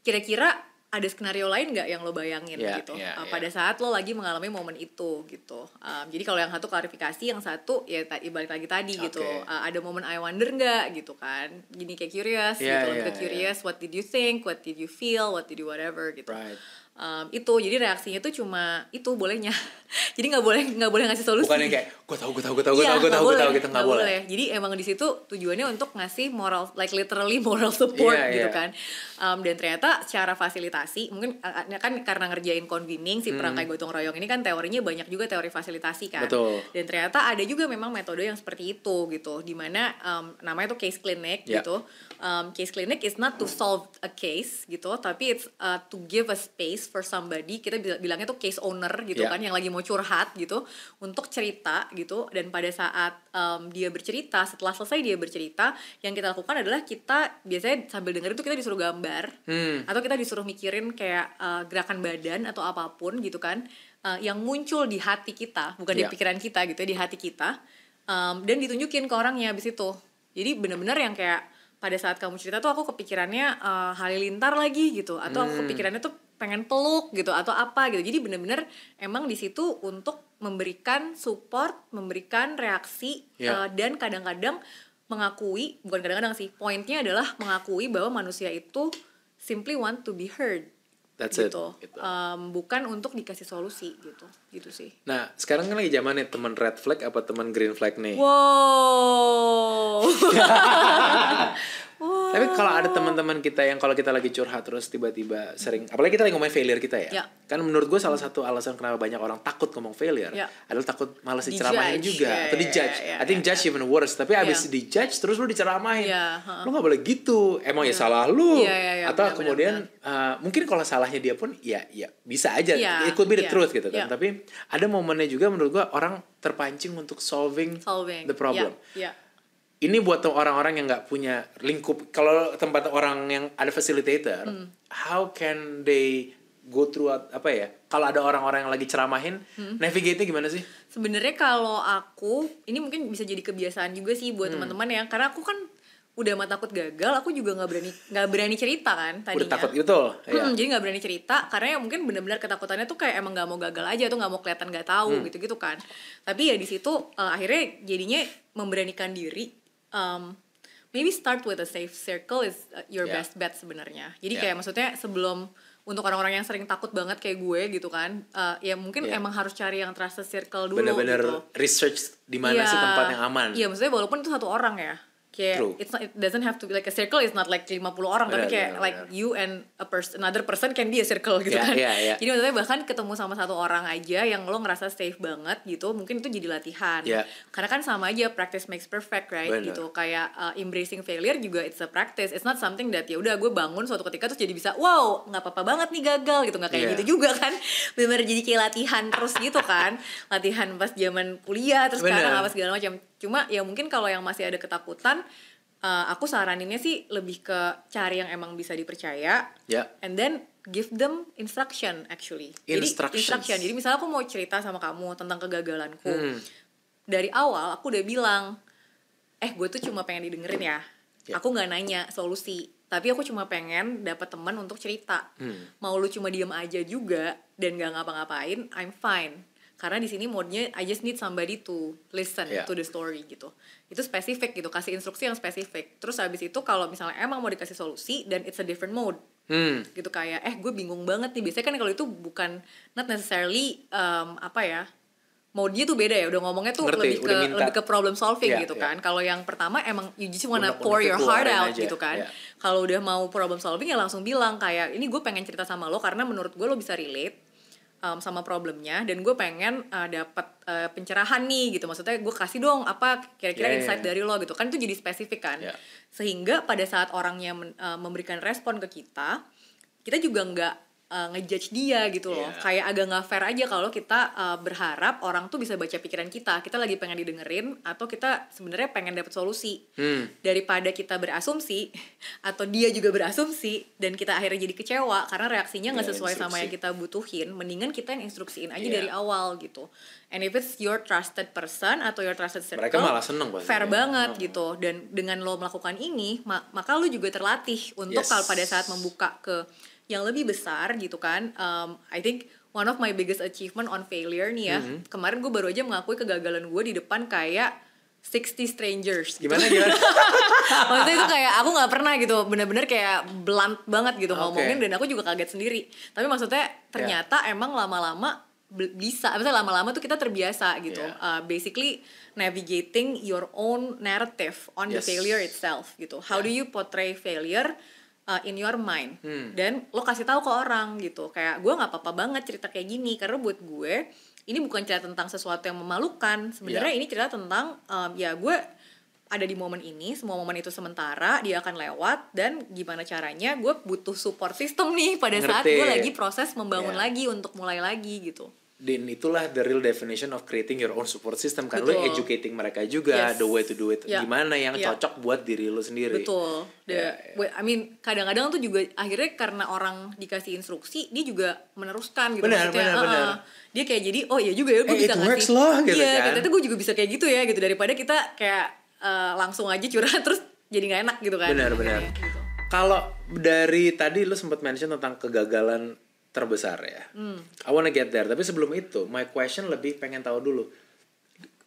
Kira-kira ada skenario lain nggak yang lo bayangin Yeah, gitu yeah, uh, yeah. pada saat lo lagi mengalami momen itu gitu. Um, jadi kalau yang satu klarifikasi, yang satu ya tadi balik lagi tadi gitu. Oke. Uh, ada momen I wonder nggak gitu kan? Gini kayak curious Yeah, gitu, lebih yeah, ke curious. What did you think? What did you feel? What did you whatever gitu. Right. Um, itu jadi reaksinya tuh cuma itu bolehnya. <laughs> jadi nggak boleh nggak boleh ngasih solusi. Bukan yang kayak gue tahu gue tahu gue tahu gue Iya, tahu gue tahu gue boleh, tahu gitu nggak boleh. Jadi emang di situ tujuannya untuk ngasih moral, like literally moral support Iya, gitu iya. kan. Um, dan ternyata secara fasilitasi, mungkin uh, kan karena ngerjain convening si perangkai gotong royong ini kan teorinya banyak juga teori fasilitasi kan. Hmm. Betul. Dan ternyata ada juga memang metode yang seperti itu gitu, di mana um, namanya tuh case clinic Ya. gitu. Um, case clinic is not to solve a case gitu, tapi it's uh, to give a space for somebody. Kita bil- bilangnya tuh case owner gitu Ya. kan, yang lagi mau curhat gitu, untuk cerita gitu. Dan pada saat um, dia bercerita, setelah selesai dia bercerita, yang kita lakukan adalah kita biasanya sambil denger itu kita disuruh gambar, Hmm. atau kita disuruh mikirin kayak uh, gerakan badan atau apa pun gitu kan, uh, yang muncul di hati kita, bukan Ya. di pikiran kita gitu ya, di hati kita, um, dan ditunjukin ke orangnya habis itu. Jadi bener-bener yang kayak pada saat kamu cerita tuh aku kepikirannya uh, halilintar lagi gitu, atau aku Hmm. kepikirannya tuh pengen peluk gitu atau apa gitu. Jadi bener-bener emang di situ untuk memberikan support, memberikan reaksi Ya. uh, dan kadang-kadang mengakui, bukan kadang-kadang sih, poinnya adalah mengakui bahwa manusia itu simply want to be heard. That's it, gitu. gitu. Um, bukan untuk dikasih solusi gitu. Gitu sih. Nah sekarang kan lagi zamannya teman red flag apa teman green flag nih. Wow. <laughs> Tapi kalau ada teman-teman kita yang kalau kita lagi curhat terus tiba-tiba sering, apalagi kita lagi ngomongin failure kita ya. Ya. Kan menurut gue salah satu alasan kenapa banyak orang takut ngomong failure Ya. adalah takut malas diceramahin Di-judge. juga Ya, atau ya, dijudge. ya, ya, I think ya, judge even worse. Tapi abis Ya. dijudge terus lu diceramahin. Ya, ha. Lu nggak boleh gitu. Emang ya salah lu. Ya, ya, ya, atau benar, kemudian benar, uh, mungkin kalau salahnya dia pun ya ya bisa aja. Ya, It could be the ya, truth gitu kan. ya. Tapi ada momennya juga menurut gua orang terpancing untuk solving, Solving. the problem Ya, ya. Ini buat orang-orang yang nggak punya lingkup kalau tempat orang yang ada facilitator Hmm. how can they go through at- apa ya kalau ada orang-orang yang lagi ceramahin Hmm. navigate-nya gimana sih Sebenarnya kalau aku, ini mungkin bisa jadi kebiasaan juga sih Hmm. buat teman-teman ya, karena aku kan udah mah takut gagal, aku juga nggak berani nggak berani cerita kan tadinya. udah takut gitu ya Hmm, jadi nggak berani cerita karena ya mungkin benar-benar ketakutannya tuh kayak emang nggak mau gagal aja tuh nggak mau kelihatan nggak tahu Hmm. gitu-gitu kan tapi ya di situ uh, akhirnya jadinya memberanikan diri um, maybe start with a safe circle is uh, your Yeah. best bet sebenarnya jadi Yeah. kayak maksudnya sebelum untuk orang-orang yang sering takut banget kayak gue gitu kan uh, ya mungkin Yeah. emang harus cari yang trusted circle dulu bener-bener gitu research di mana sih Iya. tempat yang aman Iya, maksudnya walaupun itu satu orang ya. Kayak True. it's not it doesn't have to be like a circle is not like 50 orang Benar, tapi kayak benar, like benar. you and a person another person can be a circle gitu Iya, kan. iya, iya. Jadi maksudnya bahkan ketemu sama satu orang aja yang lo ngerasa safe banget gitu, mungkin itu jadi latihan. Iya. Karena kan sama aja practice makes perfect, right? Benar. Gitu. Kayak uh, embracing failure juga it's a practice. It's not something that ya udah gue bangun suatu ketika terus jadi bisa wow, nggak apa-apa banget nih gagal gitu. nggak kayak Iya. gitu juga kan. Benar jadi kayak latihan terus gitu kan. latihan pas zaman kuliah terus Benar. sekarang apa segala macam. Cuma ya mungkin kalau yang masih ada ketakutan uh, aku saraninnya sih lebih ke cari yang emang bisa dipercaya ya and then give them instruction actually. Jadi instruction. Jadi misalnya aku mau cerita sama kamu tentang kegagalanku. Hmm. Dari awal aku udah bilang, eh gue tuh cuma pengen didengerin ya. Ya. Aku nggak nanya solusi, tapi aku cuma pengen dapat teman untuk cerita. Hmm. Mau lu cuma diem aja juga dan gak ngapa-ngapain, I'm fine. Karena di sini mode-nya I just need somebody to listen Ya. to the story gitu. Itu spesifik gitu, kasih instruksi yang spesifik. Terus habis itu kalau misalnya emang mau dikasih solusi dan it's a different mode. Hmm. gitu kayak eh gue bingung banget nih biasanya kan kalau itu bukan not necessarily um, apa ya dia tuh beda ya udah ngomongnya tuh Ngerti, lebih ke minta. lebih ke problem solving Iya, gitu iya. kan kalau yang pertama emang you just wanna Unek-unek pour your heart out aja, gitu kan iya. kalau udah mau problem solving ya langsung bilang kayak ini gue pengen cerita sama lo karena menurut gue lo bisa relate um, sama problemnya dan gue pengen uh, dapat uh, pencerahan nih gitu maksudnya gue kasih dong apa kira-kira iya, insight iya. dari lo gitu kan itu jadi spesifik kan Iya. sehingga pada saat orangnya men- uh, memberikan respon ke kita kita juga nggak uh, ngejudge dia gitu loh Iya. kayak agak nggak fair aja kalau kita uh, berharap orang tuh bisa baca pikiran kita kita lagi pengen didengerin atau kita sebenarnya pengen dapet solusi Hmm. daripada kita berasumsi <laughs> atau dia juga berasumsi dan kita akhirnya jadi kecewa karena reaksinya nggak Iya, sesuai sama instruksi. yang kita butuhin mendingan kita yang instruksiin aja Iya. dari awal gitu and if it's your trusted person atau your trusted circle Mereka malah seneng pasti. fair banget Oh. gitu dan dengan lo melakukan ini ma- maka lo juga terlatih untuk Yes. kalau pada saat membuka ke yang lebih besar gitu kan um, I think one of my biggest achievement on failure nih ya Mm-hmm. kemarin gue baru aja mengakui kegagalan gue di depan kayak 60 strangers gitu. Gimana gimana? <laughs> Maksudnya itu kayak aku nggak pernah gitu, bener-bener kayak blunt banget gitu Oke. ngomongin dan aku juga kaget sendiri. Tapi maksudnya ternyata emang lama-lama bisa, maksudnya lama-lama tuh kita terbiasa gitu. Yeah. Uh, basically navigating your own narrative on the Yes. failure itself gitu. How do you portray failure uh, in your mind? Hmm. Dan lo kasih tahu ke orang gitu. Kayak gue nggak apa-apa banget cerita kayak gini karena buat gue ini bukan cerita tentang sesuatu yang memalukan. Sebenarnya Yeah. ini cerita tentang um, ya gue ada di momen ini, semua momen itu sementara, dia akan lewat dan gimana caranya gue butuh support system nih pada saat Ngerti. gue lagi proses membangun Iya. lagi untuk mulai lagi gitu. Dan itulah the real definition of creating your own support system kan lo educating mereka juga Yes. the way to do it Ya. gimana yang Ya. cocok buat diri lo sendiri. Betul. The, Ya, ya. I mean kadang-kadang tuh juga akhirnya karena orang dikasih instruksi dia juga meneruskan gitu Benar, maksudnya. benar, "Ah, benar. ah." Dia kayak jadi oh ya juga ya gue Eh, bisa ngasih. works loh, gitu iya, kan. ternyata gue juga bisa kayak gitu ya gitu daripada kita kayak eh, langsung aja curhat <laughs> terus jadi nggak enak gitu kan. Benar, benar. Gitu. Kalau dari tadi lu sempat mention tentang kegagalan terbesar ya. Hmm. I wanna get there. Tapi sebelum itu, my question lebih pengen tahu dulu.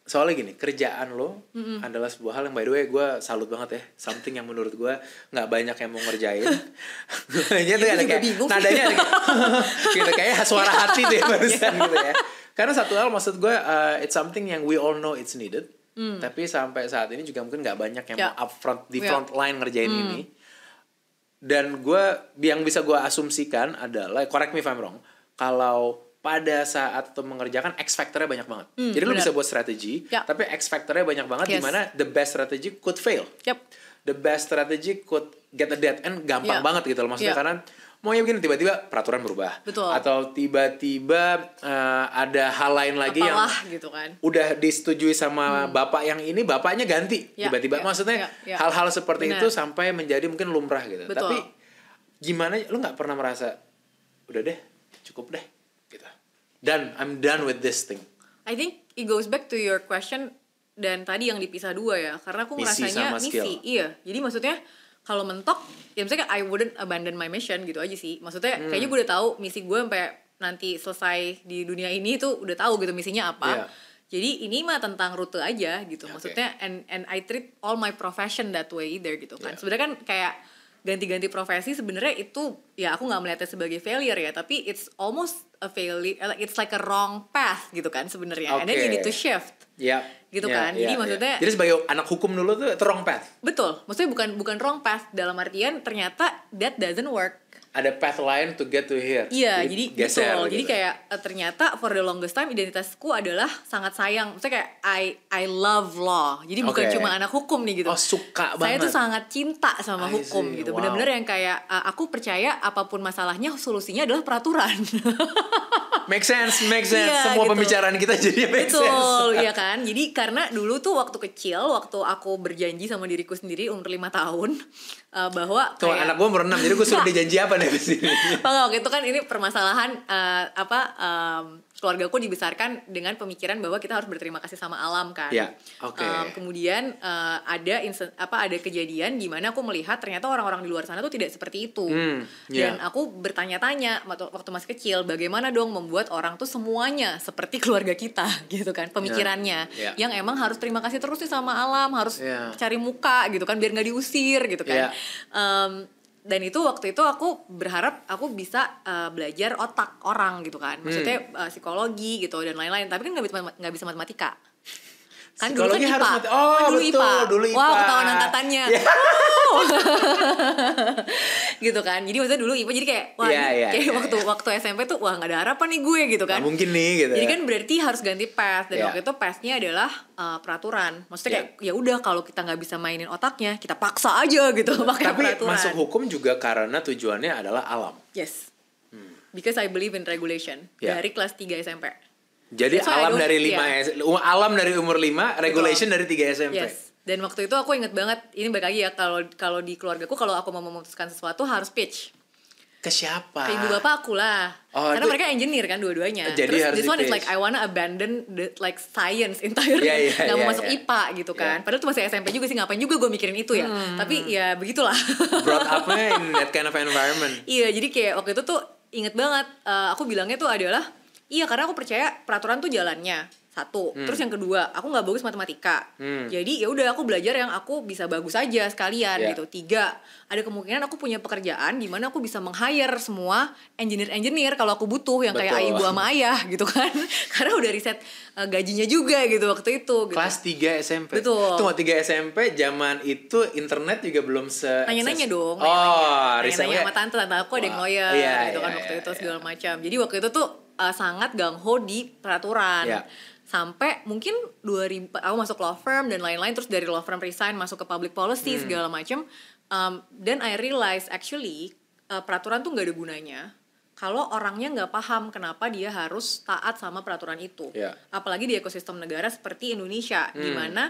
Soalnya gini, kerjaan lo adalah sebuah hal yang by the way gue salut banget ya. Something yang menurut gue nggak banyak yang mau ngerjain. <laughs> Kayaknya tuh ada kayak bingung nadanya ada kayak, <laughs> gitu kayak suara hati deh <laughs> barusan gitu ya. Karena satu hal maksud gue uh, it's something yang we all know it's needed. Tapi sampai saat ini juga mungkin nggak banyak yang. Ya. mau upfront di Ya. front line ngerjain ini dan gue yang bisa gue asumsikan adalah correct me if I'm wrong kalau pada saat itu mengerjakan X factornya banyak banget Hmm, jadi lu benar. bisa buat strategi Ya. tapi X factornya banyak banget Yes. di mana the best strategy could fail Yap. the best strategy could get a dead end gampang Ya. banget gitu loh maksudnya Ya. karena maunya begini tiba-tiba peraturan berubah Betul. atau tiba-tiba eh, ada hal lain lagi yang Apalah gitu kan. udah disetujui sama bapak yang ini bapaknya ganti Ya, tiba-tiba ya, maksudnya ya, ya. hal-hal seperti Benar. itu sampai menjadi mungkin lumrah gitu Betul. tapi gimana lu nggak pernah merasa udah deh cukup deh gitu dan I'm done with this thing I think it goes back to your question dan tadi yang dipisah dua ya karena aku Misi skill. misi iya jadi maksudnya kalau mentok ya misalnya kayak I wouldn't abandon my mission gitu aja sih maksudnya Hmm. kayaknya gue udah tahu misi gue sampai nanti selesai di dunia ini tuh udah tahu gitu misinya apa Iya. jadi ini mah tentang rute aja gitu Oke. maksudnya and and I treat all my profession that way either gitu kan Iya. sebenarnya kan kayak ganti-ganti profesi sebenarnya itu ya aku nggak melihatnya sebagai failure ya tapi it's almost a failure like it's like a wrong path gitu kan sebenarnya. And then you need to shift. Ya. Gitu ya, kan. ya, Jadi ya. maksudnya- jadi sebagai anak hukum dulu tuh itu wrong path. Betul. Maksudnya bukan bukan wrong path dalam artian ternyata that doesn't work ada path lain to get to here Iya, jadi geser betul. gitu. Jadi kayak eh, ternyata for the longest time identitasku adalah sangat sayang. Maksudnya kayak I I love law. Jadi bukan Oke. cuma anak hukum nih gitu. Oh, suka Saya banget. tuh sangat cinta sama I hukum see, gitu. wow. Bener-bener yang kayak eh, aku percaya apa pun masalahnya solusinya adalah peraturan. <laughs> make sense make sense Iya, semua gitu. pembicaraan kita jadi make sense Betul, ya kan. Jadi karena dulu tuh waktu kecil, waktu aku berjanji sama diriku sendiri umur lima tahun eh, bahwa Tuh kayak- anak gue umur 6 jadi gue suruh dia janji apa nih di sini <laughs> Enggak, waktu itu kan ini permasalahan eh, apa em, keluargaku dibesarkan dengan pemikiran bahwa kita harus berterima kasih sama alam kan. Ya, oke. Em, kemudian eh, ada apa ada kejadian di mana aku melihat ternyata orang-orang di luar sana tuh tidak seperti itu. Hmm, Dan ya. aku bertanya-tanya waktu, waktu masih kecil bagaimana dong membuat orang tuh semuanya seperti <laughs> keluarga kita gitu kan pemikirannya Ya, ya. yang emang harus terima kasih terus nih sama alam harus Ya. cari muka gitu kan biar nggak diusir gitu kan. Ya. Em, dan itu waktu itu aku berharap aku bisa uh, belajar otak orang gitu kan. Maksudnya Hmm. uh, psikologi gitu dan lain-lain. Tapi kan nggak bisa nggak bisa matematika kan dulu kan harus IPA mati- oh, kan dulu betul, IPA dulu wow IPA. ketahuan angkatannya Ya. Wow. <laughs> gitu kan jadi maksudnya dulu IPA jadi kayak wah Iya, ini iya, kayak iya, waktu iya. waktu SMP tuh wah nggak ada harapan nih gue gitu kan Nggak mungkin nih gitu jadi kan berarti harus ganti PES dan Iya. waktu itu PES-nya adalah uh, peraturan. Maksudnya Iya. kayak ya udah kalau kita nggak bisa mainin otaknya, kita paksa aja gitu <laughs> pakai Tapi peraturan. masuk hukum juga karena tujuannya adalah alam. Yes. Because I believe in regulation Iya. dari kelas 3 SMP. Jadi I alam dari 5 iya. alam dari umur 5, regulation dari 3 SMP. Yes. Dan waktu itu aku inget banget, ini balik lagi ya kalau kalau di keluargaku kalau aku mau memutuskan sesuatu harus pitch Ke siapa? ke ibu bapak aku lah. Oh, Karena itu- mereka engineer kan dua-duanya. Jadi Terus harus this one is like I wanna abandon the like science entirely. Iya, iya, Nggak mau iya, masuk iya. IPA gitu kan. Iya. Padahal itu masih SMP juga sih ngapain juga gue mikirin itu ya. Tapi ya begitulah. Brought up-nya <laughs> in that kind of environment. iya, jadi kayak waktu itu tuh inget banget eh, aku bilangnya tuh adalah iya karena aku percaya peraturan tuh jalannya satu terus yang kedua aku nggak bagus matematika Hmm. jadi ya udah aku belajar yang aku bisa bagus aja sekalian Yeah. gitu tiga ada kemungkinan aku punya pekerjaan di mana aku bisa meng-hire semua engineer-engineer kalau aku butuh yang kayak Betul. ibu sama ayah <laughs> gitu kan karena udah riset eh, gajinya juga gitu waktu itu gitu. Kelas 3 SMP. Betul. Tunggu 3 SMP zaman itu internet juga belum se nanya-nanya dong Oh, nanya-nanya risetnya sama tante tante aku ada yang lawyer iya, gitu kan iya, waktu iya, itu iya. segala macam jadi waktu itu tuh uh, sangat gangho di peraturan Iya. sampai mungkin 2000 aku masuk law firm dan lain-lain terus dari law firm resign masuk ke public policy Hmm. segala macam um, dan I realize actually uh, peraturan tuh nggak ada gunanya kalau orangnya nggak paham kenapa dia harus taat sama peraturan itu Iya. apalagi di ekosistem negara seperti Indonesia di Hmm. mana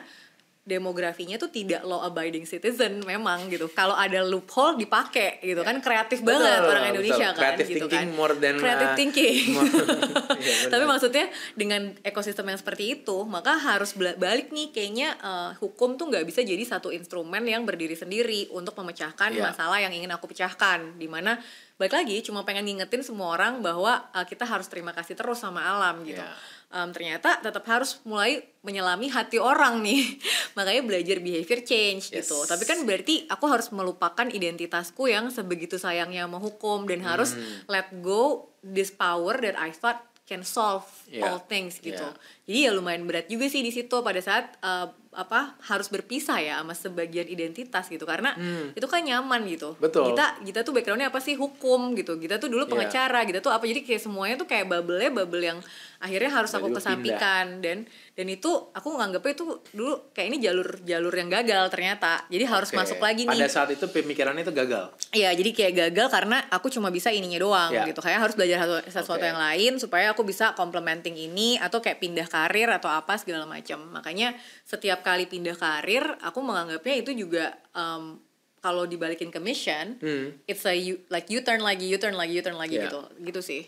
demografinya tuh tidak law abiding citizen memang gitu. Kalau ada loophole dipakai gitu kan kreatif Betul, banget orang betul. Indonesia kan Creative gitu thinking kan. more than, creative uh, thinking. <laughs> more- <laughs> Iya, benar. Tapi maksudnya dengan ekosistem yang seperti itu, maka harus balik nih kayaknya eh, hukum tuh nggak bisa jadi satu instrumen yang berdiri sendiri untuk memecahkan Iya. masalah yang ingin aku pecahkan. Di mana balik lagi cuma pengen ngingetin semua orang bahwa eh, kita harus terima kasih terus sama alam gitu. Iya. Em, ternyata tetap harus mulai menyelami hati orang nih. <laughs> Makanya belajar behavior change Yes. gitu. Tapi kan berarti aku harus melupakan identitasku yang sebegitu sayangnya sama hukum dan harus Hmm. let go this power that I thought can solve Yeah. all things gitu. Yeah. Jadi ya lumayan berat juga sih di situ pada saat eh, apa harus berpisah ya sama sebagian identitas gitu karena itu kan nyaman gitu. Hmm. Betul. Kita kita tuh backgroundnya apa sih hukum gitu. Kita tuh dulu Yeah. pengacara gitu tuh apa jadi kayak semuanya tuh kayak bubble-nya bubble yang akhirnya harus aku kesampingkan dan dan itu aku nganggapnya itu dulu kayak ini jalur jalur yang gagal ternyata. Jadi harus masuk lagi Pada nih. saat itu pemikirannya itu gagal. Iya, jadi kayak gagal karena aku cuma bisa ininya doang Ya. gitu. Kayak harus belajar sesuatu Oke. yang lain supaya aku bisa complementing ini atau kayak pindah karir atau apa segala macam. Makanya setiap kali pindah karir, aku menganggapnya itu juga um, kalau dibalikin ke mission, Hmm. it's a you, like you turn lagi, you turn lagi, you turn lagi Ya. gitu. Gitu sih.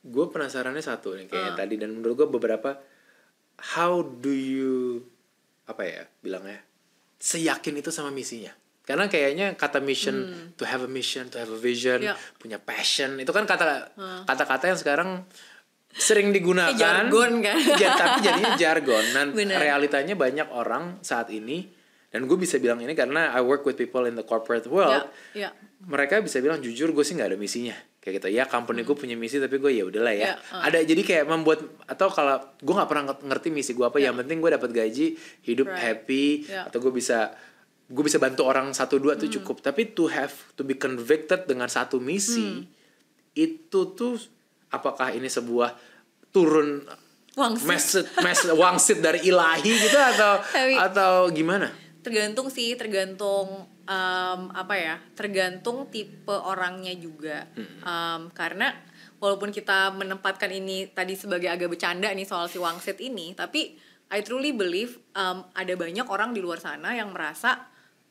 Gue penasarannya satu nih kayak Ah. tadi dan menurut gue beberapa how do you apa ya bilangnya seyakin itu sama misinya karena kayaknya kata mission to have a mission to have a vision Hmm. Ya. punya passion itu kan kata kata-kata yang sekarang sering digunakan jargon kan? Ja- tapi jadinya jargon dan <laughs> Bener. realitanya banyak orang saat ini dan gue bisa bilang ini karena I work with people in the corporate world Ya, ya. mereka bisa bilang jujur gue sih nggak ada misinya kayak gitu ya company gue punya misi tapi gue ya udahlah ya Ya, uh. ada jadi kayak membuat atau kalau gue nggak pernah ngerti misi gue apa Ya. yang penting gue dapat gaji hidup Right. happy Ya. atau gue bisa gue bisa bantu orang satu dua Hmm. tuh cukup tapi to have to be convicted dengan satu misi Hmm. itu tuh apakah ini sebuah turun Wangsit. message, message wangsit dari ilahi gitu atau <laughs> Tapi- atau gimana? Tergantung sih tergantung em, apa ya tergantung tipe orangnya juga. Em, karena walaupun kita menempatkan ini tadi sebagai agak bercanda nih soal si wangsit ini tapi I truly believe em, ada banyak orang di luar sana yang merasa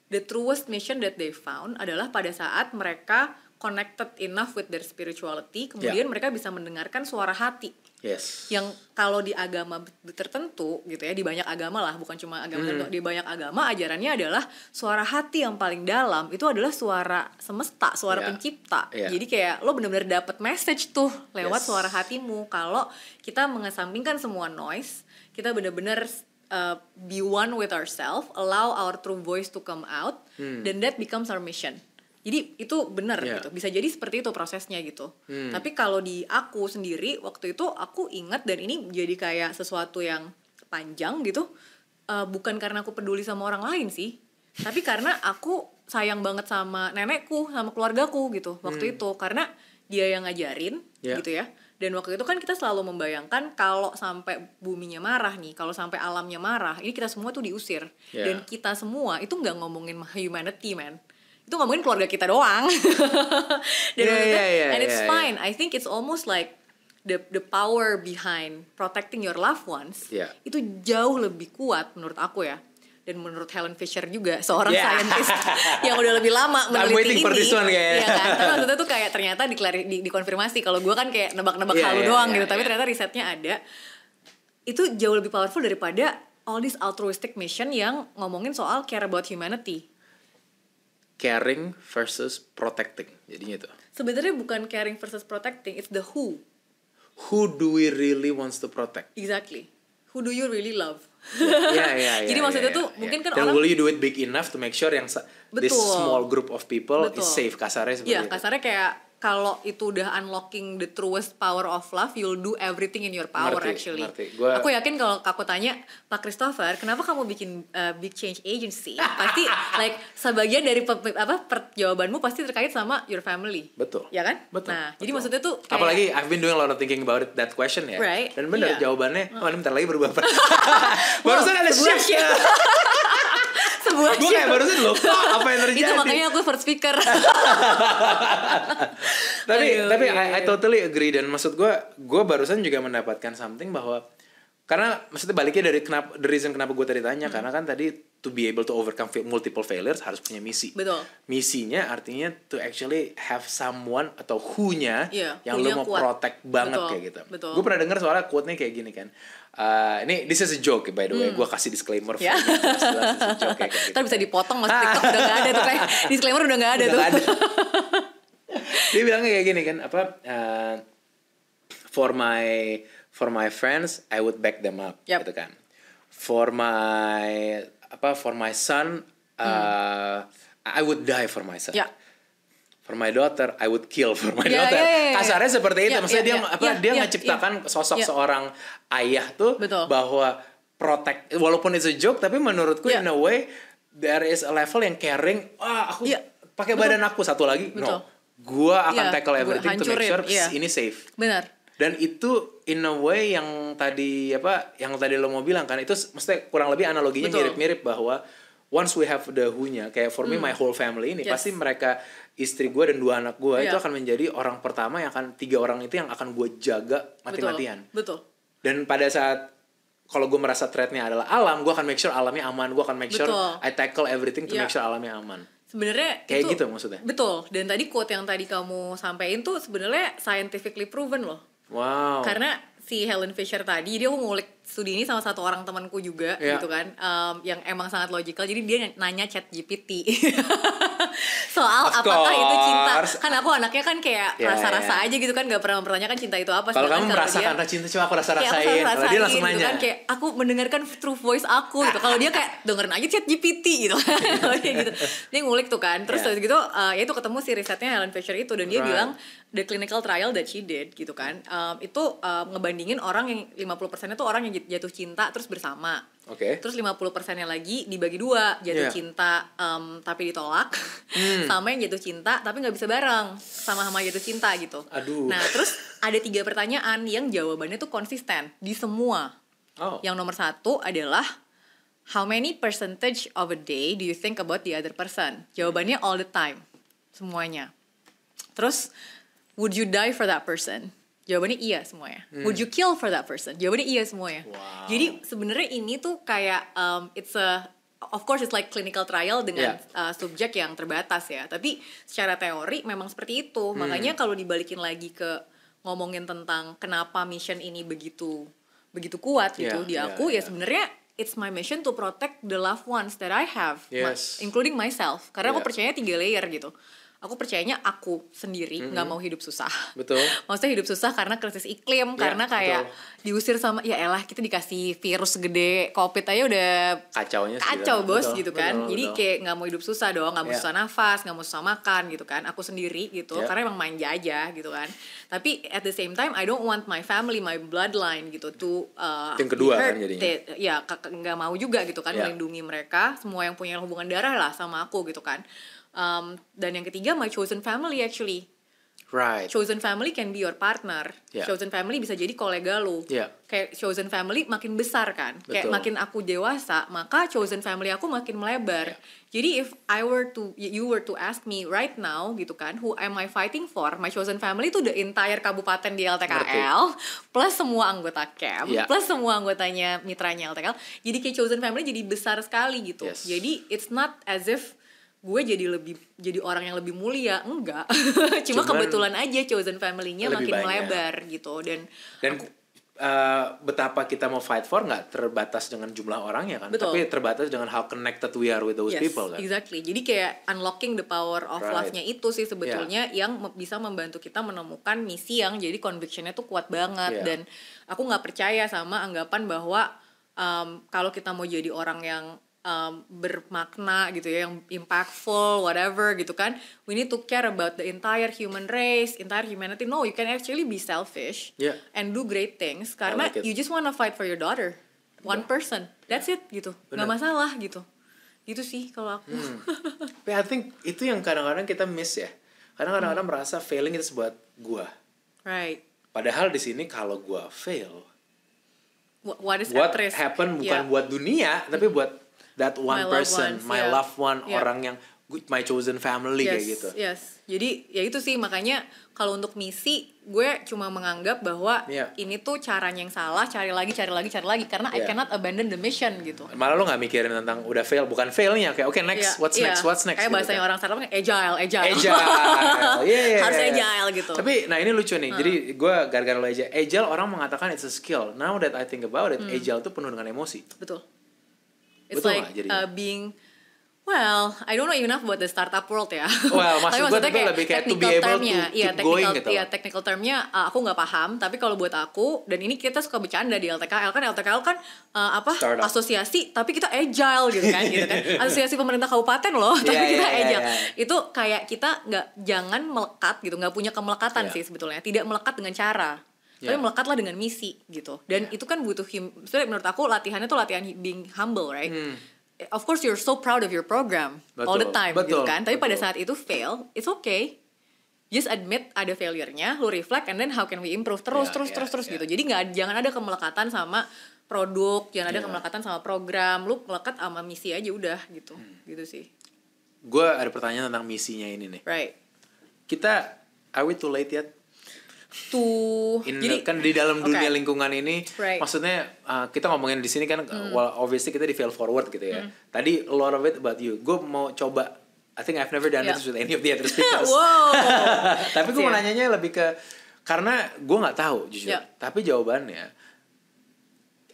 the truest mission that they found adalah pada saat mereka connected enough with their spirituality kemudian mereka bisa mendengarkan suara hati yes yang kalau di agama tertentu gitu ya di banyak agama lah bukan cuma agama Hmm. tertentu di banyak agama ajarannya adalah suara hati yang paling dalam itu adalah suara semesta suara Iya. pencipta Iya. jadi kayak lo bener-bener dapet message tuh lewat Yes. suara hatimu kalau kita mengesampingkan semua noise kita bener-bener uh, be one with ourselves allow our true voice to come out Hmm. then that becomes our mission Jadi itu benar Iya. gitu. Bisa jadi seperti itu prosesnya gitu. Tapi kalau di aku sendiri waktu itu aku ingat dan ini jadi kayak sesuatu yang panjang gitu. eh, bukan karena aku peduli sama orang lain sih, tapi karena aku sayang banget sama nenekku, sama keluargaku gitu waktu itu karena dia yang ngajarin Iya. gitu ya. Dan waktu itu kan kita selalu membayangkan kalau sampai buminya marah nih, kalau sampai alamnya marah, ini kita semua tuh diusir. Iya. Dan kita semua itu nggak ngomongin humanity man itu ngomongin keluarga kita doang <laughs> dan maksudnya, iya, iya, and it's iya, iya. fine I think it's almost like the the power behind protecting your loved ones Iya. itu jauh lebih kuat menurut aku ya dan menurut Helen Fisher juga seorang Yeah. scientist yang udah lebih lama <laughs> I'm meneliti waiting ini for this one kayaknya. Iya kan tapi <laughs> maksudnya tuh kayak ternyata diklari, di, dikonfirmasi kalau gue kan kayak nebak-nebak Iya, halu iya, doang iya, gitu tapi iya. ternyata risetnya ada itu jauh lebih powerful daripada all this altruistic mission yang ngomongin soal care about humanity Caring versus protecting. Jadinya itu. sebenarnya bukan caring versus protecting it's the who Who do we really wants to protect? exactly who do you really love Iya, iya, iya. Jadi maksudnya iya, tuh iya. mungkin kan Dan orang will you do it big enough to make sure yang sa- this Betul. small group of people Betul. is safe kasarnya seperti Iya, itu. kasarnya kayak kalau itu udah unlocking the truest power of love, you'll do everything in your power Ngerti, actually. ngerti. Gua- Aku yakin kalau aku tanya Pak Christopher, kenapa kamu bikin uh, big change agency? Pasti <laughs> like sebagian dari pe- apa per- jawabanmu pasti terkait sama your family. Betul. Ya kan? Betul. Nah, jadi betul. maksudnya tuh kayak, Apalagi I've been doing a lot of thinking about it, that question ya. Right, Dan bener iya. jawabannya, oh ini bentar lagi berubah. <laughs> barusan ada shift. shift. Sebuah Gue kayak barusan loh, kok apa yang terjadi? Itu makanya aku first speaker. <laughs> tapi Aduh, tapi iya, I, I iya. totally agree dan maksud gue gue barusan juga mendapatkan something bahwa karena maksudnya baliknya dari kenapa the reason kenapa gue tadi Hmm. tanya karena kan tadi to be able to overcome multiple failures harus punya misi Betul. misinya artinya to actually have someone atau who-nya Iya, yang lu mau kuat. protect banget Betul, kayak gitu betul. gue pernah dengar soalnya quote-nya kayak gini kan Uh, ini this is a joke by the way gue kasih disclaimer Hmm. A joke kayak gitu. Ntar bisa dipotong mas TikTok udah gak ada tuh kayak disclaimer udah gak ada Udah tuh. ada. dia bilangnya kayak gini kan apa uh, for my for my friends I would back them up Yep. gitu kan for my apa for my son uh, I would die for my son Hmm. Ya. for my daughter I would kill for my Ya, daughter ya, ya, ya. kasarnya seperti itu Ya, maksudnya ya, dia ya, apa ya, dia ya, menciptakan ya. sosok Ya. seorang ayah tuh Betul. bahwa protect walaupun it's a joke tapi menurutku Ya. in a way there is a level yang caring ah aku Iya. pakai badan aku satu lagi Betul. no gua akan Iya, tackle everything to make sure iya. ini safe Benar. Dan itu in a way yang tadi apa yang tadi lo mau bilang kan itu maksudnya kurang lebih analoginya Betul. Hmm. mirip-mirip bahwa once we have the who-nya kayak for me my whole family ini Yes. pasti mereka istri gue dan dua anak gue itu Iya. akan menjadi orang pertama yang akan tiga orang itu yang akan gue jaga mati-matian Betul. dan pada saat kalau gue merasa threatnya adalah alam gue akan make sure alamnya aman gue akan make sure Betul. I tackle everything to Iya. make sure alamnya aman Sebenarnya Kayak itu gitu maksudnya? Betul. Dan tadi quote yang tadi kamu sampaikan tuh sebenarnya scientifically proven loh. Wow. Karena si Helen Fisher tadi dia ngulik studi ini sama satu orang temanku juga Iya. gitu kan. Em, yang emang sangat logical. Jadi dia nanya chat GPT <laughs> soal Of apakah itu cinta? Course. kan aku anaknya kan kayak Iya, rasa-rasa iya. aja gitu kan nggak pernah mempertanyakan cinta itu apa kalau kamu merasakan dia- cinta coba aku rasa Kayak aku rasain dia langsung gitu nanya. kan kayak aku mendengarkan true voice aku gitu. Kalau dia kayak dengerin aja chat GPT gitu <laughs> dia gitu. Dia ngulik tuh kan. Terus Yeah. gitu uh, ya itu ketemu si risetnya Helen Fisher itu dan dia Right. bilang the clinical trial that she did gitu kan. Um, itu um, ngebandingin orang yang 50% itu orang yang jatuh cinta terus bersama oke Terus 50 persennya lagi dibagi dua Jatuh Iya. cinta em, tapi ditolak Hmm. <laughs> Sama yang jatuh cinta tapi nggak bisa bareng Sama-sama jatuh cinta gitu Aduh. Nah terus ada tiga pertanyaan yang jawabannya tuh konsisten Di semua oh Yang nomor satu adalah How many percentage of a day do you think about the other person? Jawabannya all the time Semuanya Terus Would you die for that person? Jawabannya iya semuanya. Would you kill for that person? Jawabannya iya semuanya. Hmm. Wow. Jadi sebenarnya ini tuh kayak um, it's a of course it's like clinical trial dengan uh, subjek yang terbatas ya. Tapi secara teori memang seperti itu. Hmm. Makanya kalau dibalikin lagi ke ngomongin tentang kenapa mission ini begitu begitu kuat gitu di iya, aku iya. ya sebenarnya it's my mission to protect the loved ones that I have, Yes. including myself. Karena aku Iya. percaya tiga layer gitu. Aku percayanya aku sendiri nggak mau hidup susah Betul. <laughs> maksudnya hidup susah karena krisis iklim Ya, karena kayak diusir sama ya elah kita dikasih virus gede covid aja udah Kacaunya kacau betul. bos Betul, gitu kan betul, jadi betul. kayak nggak mau hidup susah dong nggak mau Ya. susah nafas nggak mau susah makan gitu kan aku sendiri gitu Ya. karena emang manja aja gitu kan tapi at the same time I don't want my family my bloodline gitu to uh, yang kedua hurt. kan jadinya. Ya nggak mau juga gitu kan Ya. melindungi mereka semua yang punya hubungan darah lah sama aku gitu kan Um, dan yang ketiga my chosen family actually Right. chosen family can be your partner. Yeah. Chosen family bisa jadi kolega lu. Yeah. Kayak chosen family makin besar kan. Kayak Betul. makin aku dewasa, maka chosen family aku makin melebar. Yeah. Jadi if I were to you were to ask me right now gitu kan, who am I fighting for? My chosen family itu the entire kabupaten di LTKL plus semua anggota camp, Yeah. plus semua anggotanya mitranya LTKL. Jadi kayak chosen family jadi besar sekali gitu. Yes. Jadi it's not as if gue jadi lebih jadi orang yang lebih mulia enggak <laughs> cuma Cuman kebetulan aja chosen family-nya makin banyak. melebar gitu dan Dan eh, betapa kita mau fight for nggak terbatas dengan jumlah orangnya kan, Betul. tapi terbatas dengan how connected we are with those yes people kan. exactly jadi kayak unlocking the power of Right. love-nya itu sih sebetulnya yang me- bisa membantu kita menemukan misi yang jadi conviction-nya tuh kuat banget Yeah. dan aku nggak percaya sama anggapan bahwa um, kalau kita mau jadi orang yang um, bermakna gitu ya yang impactful whatever gitu kan we need to care about the entire human race entire humanity no you can actually be selfish Yeah. and do great things karena like it. you just wanna fight for your daughter one person that's it gitu nggak Benar. masalah gitu gitu sih kalau aku Hmm. <laughs> I think itu yang kadang-kadang kita miss ya. Karena kadang-kadang Hmm. merasa failing itu buat gua. right Padahal di sini kalau gua fail, Wh- what is what at risk happen bukan Yeah. buat dunia, tapi buat that one My loved person, ones, my yeah. loved one, Yeah. orang yang good, my chosen family yes, kayak gitu. yes jadi ya itu sih makanya kalau untuk misi gue cuma menganggap bahwa Yeah. ini tuh caranya yang salah cari lagi cari lagi cari lagi karena I Yeah. cannot abandon the mission gitu Malah lo nggak mikirin tentang udah fail, bukan failnya kayak oke next, Iya, what's iya. next, what's next. kayak gitu bahasanya kan. orang startup kan agile agile Agile, <laughs> Iya, iya, harus iya. agile gitu Tapi nah ini lucu nih. Jadi gue gara-gara lo agile, agile orang mengatakan it's a skill. Now that I think about Hmm. it, agile tuh penuh dengan emosi. betul it's Betul like uh, being Well, I don't know enough about the startup world ya. Well, maksud <laughs> Tapi gua maksudnya tapi kayak lebih kayak to be technical able to termnya, iya keep technical, going gitu iya technical termnya uh, aku nggak paham. Tapi kalau buat aku dan ini kita suka bercanda di LTKL kan LTKL kan uh, apa Startup. asosiasi tapi kita agile gitu kan, gitu kan. <laughs> Asosiasi pemerintah kabupaten loh, tapi Iya, kita iya, iya, agile. iya. Itu kayak kita nggak jangan melekat gitu, nggak punya kemelekatan Iya. sih sebetulnya. Tidak melekat dengan cara. Tapi Iya. melekatlah dengan misi gitu. Dan itu kan butuh him. Sebenarnya menurut aku latihannya tuh latihan being humble, right? Of course you're so proud of your program all the Hmm. Betul, time betul, gitu kan. Tapi pada betul. saat itu fail, it's okay. Just admit ada failure-nya, lu reflect and then how can we improve terus Yeah, terus yeah, terus terus yeah. gitu. Jadi nggak jangan ada kemelekatan sama produk, jangan ada Yeah. kemelekatan sama program. Lu melekat sama misi aja udah gitu. Hmm. Gitu sih. Gue ada pertanyaan tentang misinya ini nih. Right. Kita are we too late yet? Tuh. In, jadi kan di dalam dunia lingkungan ini, Right. Maksudnya uh, kita ngomongin di sini kan, well obviously kita di fail forward gitu ya. Tadi a lot of it about you. Gue mau coba, I think I've never done Yeah. this with any of the other <laughs> speakers. wow. <laughs> Tapi gue mau Siap. nanyanya lebih ke karena gue nggak tahu jujur. Ya. Tapi jawabannya,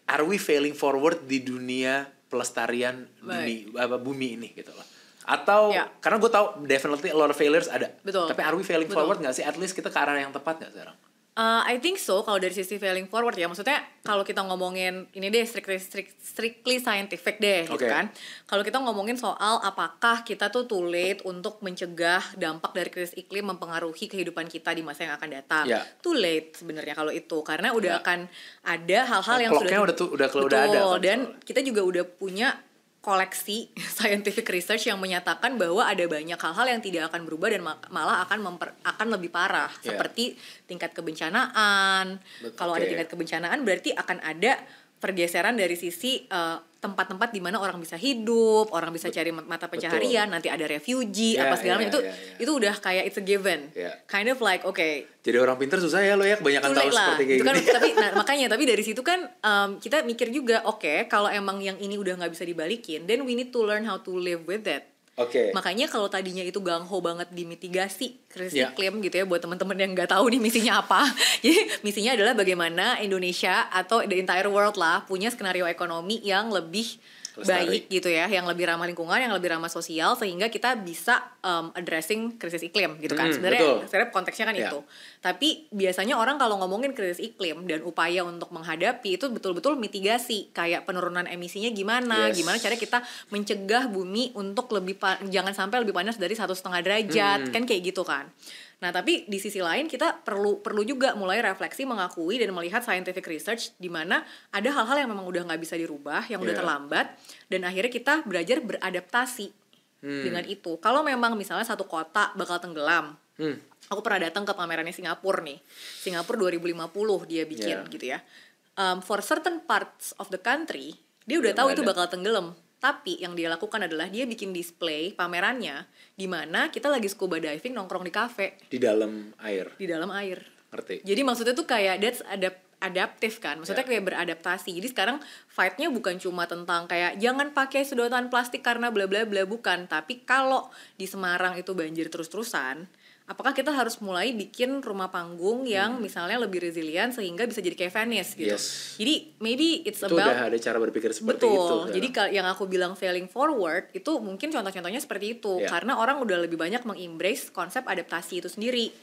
are we failing forward di dunia pelestarian bumi, apa, bumi ini gitu loh? Atau Ya. karena gue tahu definitely a lot of failures ada. Betul. Tapi are we failing Betul. forward nggak sih? At least kita ke arah yang tepat nggak sekarang? Uh, I think so kalau dari sisi failing forward ya maksudnya kalau kita ngomongin ini deh strictly strict- strictly scientific deh gitu Oke. kan kalau kita ngomongin soal apakah kita tuh too late untuk mencegah dampak dari krisis iklim mempengaruhi kehidupan kita di masa yang akan datang Ya. too late sebenarnya kalau itu karena udah Ya. akan ada hal-hal yang sudah udah tuh- udah- udah ada kan dan soalnya. kita juga udah punya koleksi <laughs> scientific research yang menyatakan bahwa ada banyak hal-hal yang tidak akan berubah dan ma- malah akan memper, akan lebih parah Ya. seperti tingkat kebencanaan. Kalau ada tingkat kebencanaan berarti akan ada pergeseran dari sisi eh, tempat-tempat di mana orang bisa hidup, orang bisa cari mata pencaharian, nanti ada refugee Ya, apa segala ya, macam itu ya, ya. itu udah kayak it's a given. Ya. Kind of like okay, Jadi orang pinter susah ya lo ya kebanyakan tahu lah. seperti kayak Itu kan gini. tapi nah, <laughs> makanya tapi dari situ kan um, kita mikir juga oke kalau emang yang ini udah nggak bisa dibalikin, then we need to learn how to live with it. Oke. Makanya kalau tadinya itu gangho banget di mitigasi krisis Ya. iklim gitu ya buat teman-teman yang nggak tahu nih misinya apa. <laughs> Jadi misinya adalah bagaimana Indonesia atau the entire world lah punya skenario ekonomi yang lebih Lestari. baik gitu ya, yang lebih ramah lingkungan, yang lebih ramah sosial sehingga kita bisa um, addressing krisis iklim gitu kan. Mm, Sebenarnya betul. sebenarnya konteksnya kan Ya. itu. Tapi biasanya orang kalau ngomongin krisis iklim dan upaya untuk menghadapi itu betul-betul mitigasi kayak penurunan emisinya gimana, Yes. gimana cara kita mencegah bumi untuk lebih jangan sampai lebih panas dari satu setengah derajat Hmm. kan kayak gitu kan. Nah tapi di sisi lain kita perlu perlu juga mulai refleksi mengakui dan melihat scientific research di mana ada hal-hal yang memang udah nggak bisa dirubah, yang udah Yeah. terlambat dan akhirnya kita belajar beradaptasi Hmm. dengan itu. Kalau memang misalnya satu kota bakal tenggelam, Hmm. aku pernah datang ke pamerannya Singapura nih. Singapura 2050 dia bikin Yeah. gitu ya. Um, for certain parts of the country, dia udah Udah tahu itu bakal tenggelam. Tapi yang dia lakukan adalah dia bikin display pamerannya di mana kita lagi scuba diving nongkrong di cafe Di dalam air. di dalam air. Ngerti? Jadi maksudnya tuh kayak that's adapt adaptif kan. Maksudnya Ya. kayak beradaptasi. Jadi sekarang fight-nya bukan cuma tentang kayak jangan pakai sedotan plastik karena bla bla bla bukan, tapi kalau di Semarang itu banjir terus-terusan, apakah kita harus mulai bikin rumah panggung yang misalnya lebih resilient sehingga bisa jadi kayak Venice gitu. Hmm. Yes. Jadi maybe it's Itu about udah ada cara berpikir seperti Betul. itu. Jadi kal- yang aku bilang failing forward itu mungkin contoh-contohnya seperti itu Ya. karena orang udah lebih banyak mengembrace konsep adaptasi itu sendiri.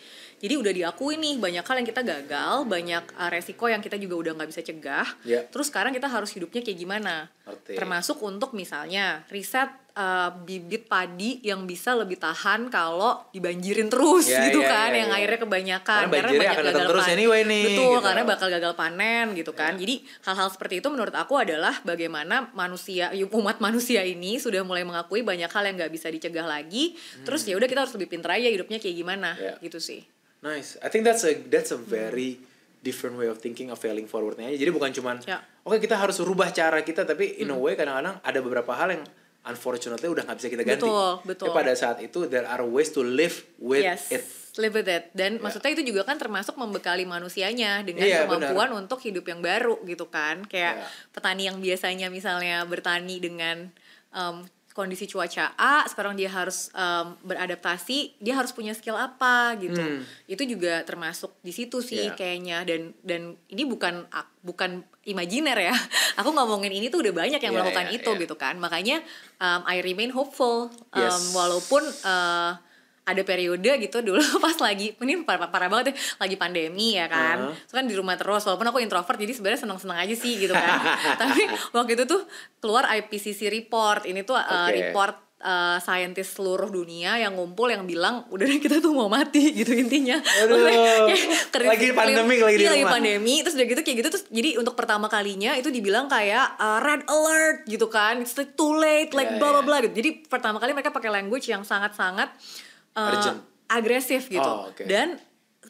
Jadi udah diakui nih banyak hal yang kita gagal, banyak uh, resiko yang kita juga udah nggak bisa cegah. Ya. Terus sekarang kita harus hidupnya kayak gimana? Ngerti. Termasuk untuk misalnya riset uh, bibit padi yang bisa lebih tahan kalau dibanjirin terus Ya, gitu ya, kan, ya, yang ya. airnya kebanyakan Karena banjirnya akan datang terus pan- anyway nih, Betul, gitu. karena bakal gagal panen gitu kan. Jadi hal-hal seperti itu menurut aku adalah bagaimana manusia umat manusia ini sudah mulai mengakui banyak hal yang nggak bisa dicegah lagi. Terus ya udah kita harus lebih pintar aja hidupnya kayak gimana Ya. gitu sih. Nice. I think that's a that's a very different way of thinking of failing forwardnya aja. Jadi bukan cuman Ya. oke kita harus rubah cara kita, tapi in a way kadang-kadang ada beberapa hal yang unfortunately udah nggak bisa kita ganti. Betul, betul. Tapi pada saat itu there are ways to live with yes, it. live with it. Dan Ya. maksudnya itu juga kan termasuk membekali manusianya dengan Iya, kemampuan untuk hidup yang baru gitu kan. Kayak Ya. petani yang biasanya misalnya bertani dengan um, kondisi cuaca A, sekarang dia harus um, beradaptasi, dia harus punya skill apa gitu. Hmm. Itu juga termasuk di situ sih Ya. kayaknya dan dan ini bukan bukan imajiner ya. <laughs> Aku ngomongin ini tuh udah banyak yang Ya, melakukan ya, itu ya. gitu kan. Makanya um, I remain hopeful um, Yes. walaupun uh, ada periode gitu dulu <laughs> pas lagi ini parah, parah banget ya lagi pandemi ya kan Uh-huh. Terus kan di rumah terus walaupun aku introvert jadi sebenarnya seneng-seneng aja sih gitu kan <laughs> tapi waktu itu tuh keluar IPCC report ini tuh uh, report uh, saintis seluruh dunia yang ngumpul yang bilang udah deh kita tuh mau mati <laughs> gitu intinya Aduh. Kayak Lagi iklim. pandemik lagi di Iya, lagi rumah. pandemi terus udah gitu kayak gitu terus jadi untuk pertama kalinya itu dibilang kayak uh, red alert gitu kan it's like too late like Ya, blah blah ya. blah gitu jadi pertama kali mereka pakai language yang sangat-sangat uh, Urgent. agresif gitu. Oh, oke. dan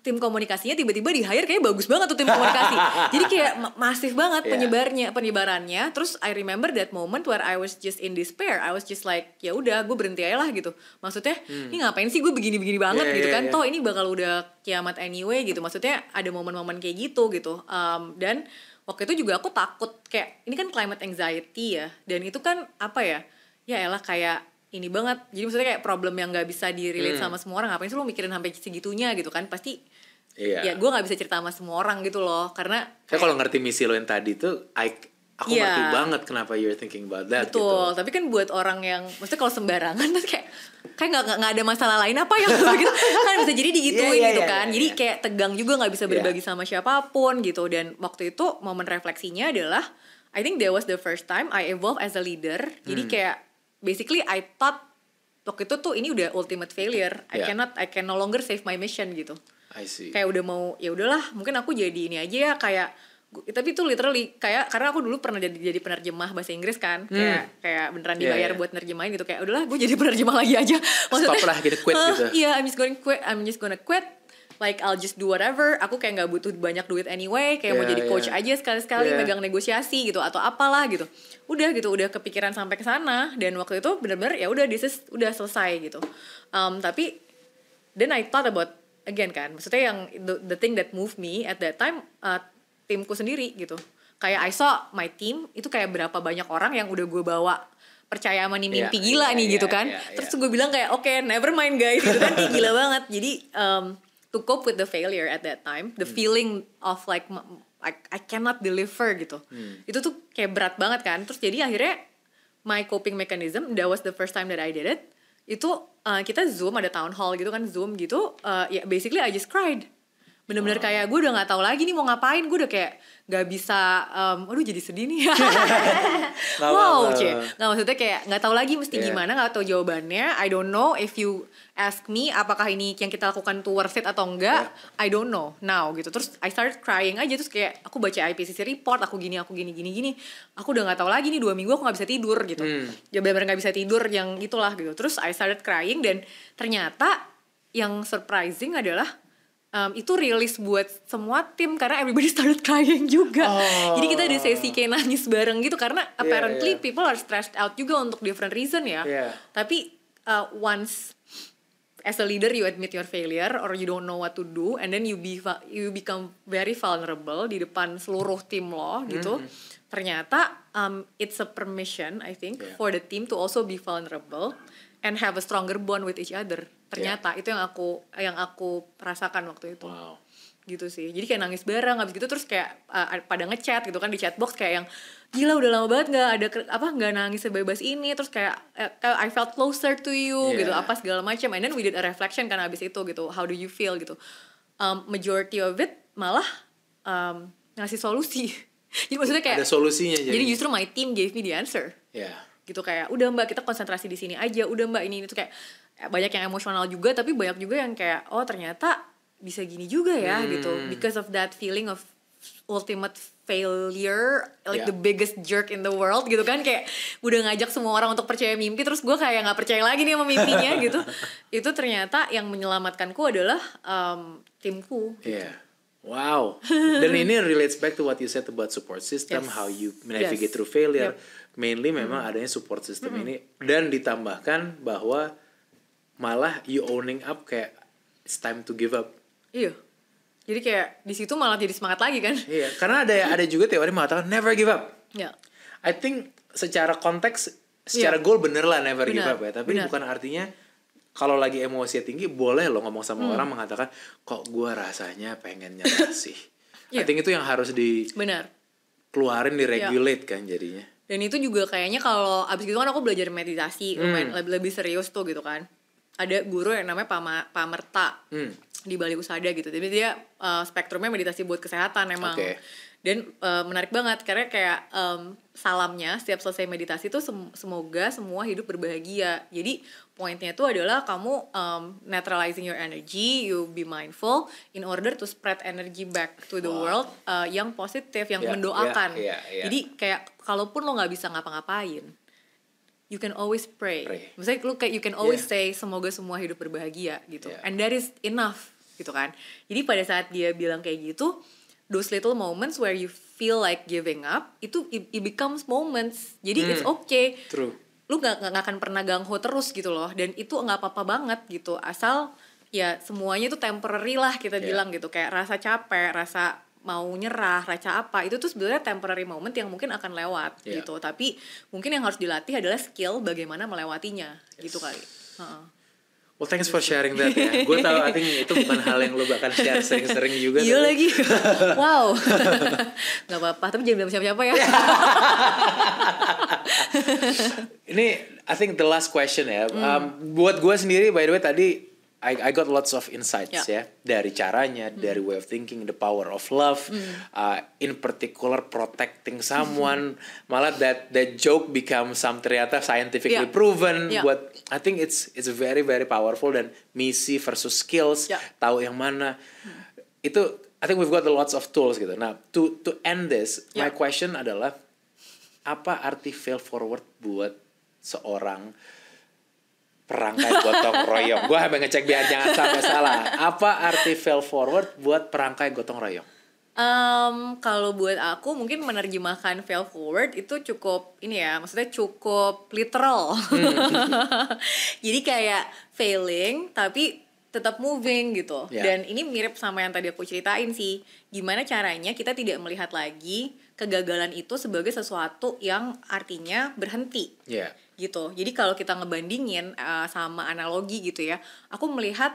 tim komunikasinya tiba-tiba di hire kayak bagus banget tuh tim komunikasi. <laughs> Jadi kayak ma- masif banget Yeah. penyebarnya penyebarannya. Terus I remember that moment where I was just in despair. I was just like ya udah gue berhenti aja lah gitu. Maksudnya ini ngapain sih gue begini-begini banget? Hmm. Yeah, gitu yeah, kan. yeah. toh ini bakal udah kiamat anyway gitu. Maksudnya ada momen-momen kayak gitu gitu. Um, dan waktu itu juga aku takut kayak ini kan climate anxiety ya. Dan itu kan apa ya? Ya elah kayak ini banget jadi maksudnya kayak problem yang nggak bisa direlate Hmm. sama semua orang ngapain sih lo mikirin sampai segitunya gitu kan pasti Iya. ya gue nggak bisa cerita sama semua orang gitu loh karena Saya kalau ngerti misi lo yang tadi tuh, I, aku Iya. ngerti banget kenapa you're thinking about that betul gitu. tapi kan buat orang yang maksudnya kalau sembarangan terus kayak kayak nggak nggak- ada masalah lain apa yang <laughs> gitu kan bisa jadi digituin Iya, iya, gitu iya, kan iya, jadi iya. kayak tegang juga nggak bisa berbagi sama siapa pun gitu dan waktu itu momen refleksinya adalah I think that was the first time I evolve as a leader Hmm. jadi kayak basically I thought waktu itu tuh ini udah ultimate failure I Iya. cannot I can no longer save my mission gitu I see. kayak udah mau ya udahlah mungkin aku jadi ini aja ya kayak tapi itu literally kayak karena aku dulu pernah jadi jadi penerjemah bahasa Inggris kan kayak kayak beneran dibayar iya. buat nerjemahin gitu kayak udahlah gue jadi <laughs> penerjemah lagi aja Stop lah, gitu, quit "Hah, gitu." <laughs> iya I'm just gonna quit I'm just gonna quit like I'll just do whatever. Aku kayak nggak butuh banyak duit anyway. Kayak mau Iya, jadi coach iya. aja sekali-sekali Iya. megang negosiasi gitu atau apalah gitu. Udah gitu udah kepikiran sampai ke sana. Dan waktu itu bener-bener ya udah this is udah selesai gitu. Um, tapi then I thought about again kan maksudnya yang the, the thing that moved me at that time uh, timku sendiri gitu. Kayak I saw my team itu kayak berapa banyak orang yang udah gue bawa percaya sama nih mimpi gila iya, nih iya, gitu kan. iya, terus iya. gue bilang kayak oke never mind guys gitu kan gila banget. Jadi um, to cope with the failure at that time the Hmm. feeling of like I, I cannot deliver gitu Hmm. itu tuh kayak berat banget kan terus jadi akhirnya my coping mechanism that was the first time that I did it itu uh, kita zoom ada town hall gitu kan zoom gitu uh, ya basically I just cried bener-bener kayak gue udah nggak tahu lagi nih mau ngapain. Gue udah kayak nggak bisa um, aduh jadi sedih nih. <laughs> <laughs> Wow oke nggak maksudnya kayak nggak tahu lagi mesti Yeah. gimana nggak tahu jawabannya. I don't know if you ask me apakah ini yang kita lakukan tuh worth it atau enggak I don't know now gitu. Terus I started crying aja terus kayak aku baca IPCC report aku gini aku gini gini gini. Aku udah nggak tahu lagi nih dua minggu aku nggak bisa tidur gitu. Ya benar-benar nggak bisa tidur yang itulah gitu. Terus I started crying dan ternyata yang surprising adalah um, itu rilis buat semua tim karena everybody <laughs> started crying juga. Oh. Jadi kita ada sesi kayak nangis bareng gitu karena apparently yeah. people are stressed out juga untuk different reason ya. Yeah. Tapi uh, once as a leader you admit your failure or you don't know what to do and then you be you become very vulnerable di depan seluruh tim lo gitu. Ternyata um, it's a permission I think Yeah. for the team to also be vulnerable and have a stronger bond with each other. Ternyata itu yang aku yang aku rasakan waktu itu. Wow. gitu sih. Jadi kayak nangis bareng habis gitu terus kayak uh, pada ngechat gitu kan di chatbox kayak yang gila udah lama banget nggak ada apa nggak nangis sebebas ini. Terus kayak eh, I felt closer to you Yeah. gitu apa segala macam. And then we did a reflection kan habis itu gitu how do you feel? gitu. Um, majority of it malah um, ngasih solusi. <laughs> Jadi maksudnya kayak Ada solusinya jadi. jadi justru my team gave me the answer. Ya. gitu kayak udah mbak kita konsentrasi di sini aja. Udah mbak ini itu kayak banyak yang emosional juga tapi banyak juga yang kayak oh ternyata bisa gini juga ya Hmm. gitu because of that feeling of ultimate failure like Yeah. the biggest jerk in the world gitu kan kayak udah ngajak semua orang untuk percaya mimpi terus gue kayak nggak percaya lagi nih sama mimpinya <laughs> gitu itu ternyata yang menyelamatkanku adalah um, timku Yeah. Wow. Dan ini relates back to what you said about support system, Yes. how you navigate Yes. through failure. Yep. Mainly memang adanya support system ini dan ditambahkan bahwa malah you owning up kayak it's time to give up. iya jadi kayak di situ malah jadi semangat lagi kan <laughs> Iya, karena ada ada juga teori mengatakan never give up. ya I think secara konteks, secara goal bener lah never give Benar, up ya. Tapi benar. bukan artinya kalau lagi emosi tinggi boleh lo ngomong sama Hmm. orang mengatakan kok gua rasanya pengen nyerah sih. I Iya. think itu yang harus dikeluarin, benar diregulate kan jadinya. dan itu juga kayaknya kalau abis gitu kan aku belajar meditasi Hmm. lumayan lebih, lebih serius tuh gitu kan ada guru yang namanya Pama, Pamerta Hmm. di Bali Usada gitu jadi dia uh, spektrumnya meditasi buat kesehatan emang Oke. dan uh, menarik banget karena kayak um, salamnya setiap selesai meditasi tuh sem- semoga semua hidup berbahagia jadi poinnya itu adalah kamu um, neutralizing your energy you be mindful in order to spread energy back to the Wow. world uh, yang positif yang Ya, mendoakan ya, ya, ya. jadi kayak kalaupun lo nggak bisa ngapa-ngapain you can always pray. Pray. Maksudnya lu kayak you can always Yeah. say semoga semua hidup berbahagia gitu. Yeah. And that is enough gitu kan. Jadi pada saat dia bilang kayak gitu, those little moments where you feel like giving up itu it, it becomes moments. Jadi it's okay. True. Lu nggak nggak akan pernah gangho terus gitu loh. Dan itu nggak apa-apa banget gitu. Asal ya semuanya itu temporary lah kita Yeah. bilang gitu. Kayak rasa capek, rasa mau nyerah, rasa apa itu tuh sebenarnya temporary moment yang mungkin akan lewat Yeah. gitu. Tapi mungkin yang harus dilatih adalah skill bagaimana melewatinya gitu kali. Heeh. Well, thanks for sharing that ya. <laughs> Gue tahu, I think itu bukan hal yang lo bakal share sering-sering juga. Iya lagi. <laughs> wow. <laughs> Gak apa-apa, tapi jangan bilang siapa-siapa ya. Ini I think the last question ya. Hmm. Um, buat gue sendiri by the way tadi I, I got lots of insights Ya. ya dari caranya, dari way of thinking, the power of love, Hmm. uh, in particular protecting someone. Malah that that joke become some ternyata scientifically Ya. proven. Ya. Buat I think it's it's very very powerful dan misi versus skills, Ya. tahu yang mana. Itu I think we've got the lots of tools gitu. Nah to to end this, my Ya. question adalah apa arti fail forward buat seorang perangkai gotong <laughs> royong? Gue sampai ngecek biar jangan sampai salah. Apa arti fail forward buat perangkai gotong royong? Em, kalau buat aku mungkin menerjemahkan fail forward itu cukup ini ya, maksudnya cukup literal. <laughs> Jadi kayak failing tapi tetap moving gitu. Ya. Dan ini mirip sama yang tadi aku ceritain sih. Gimana caranya kita tidak melihat lagi kegagalan itu sebagai sesuatu yang artinya berhenti Ya, gitu. Jadi kalau kita ngebandingin uh, sama analogi gitu ya, aku melihat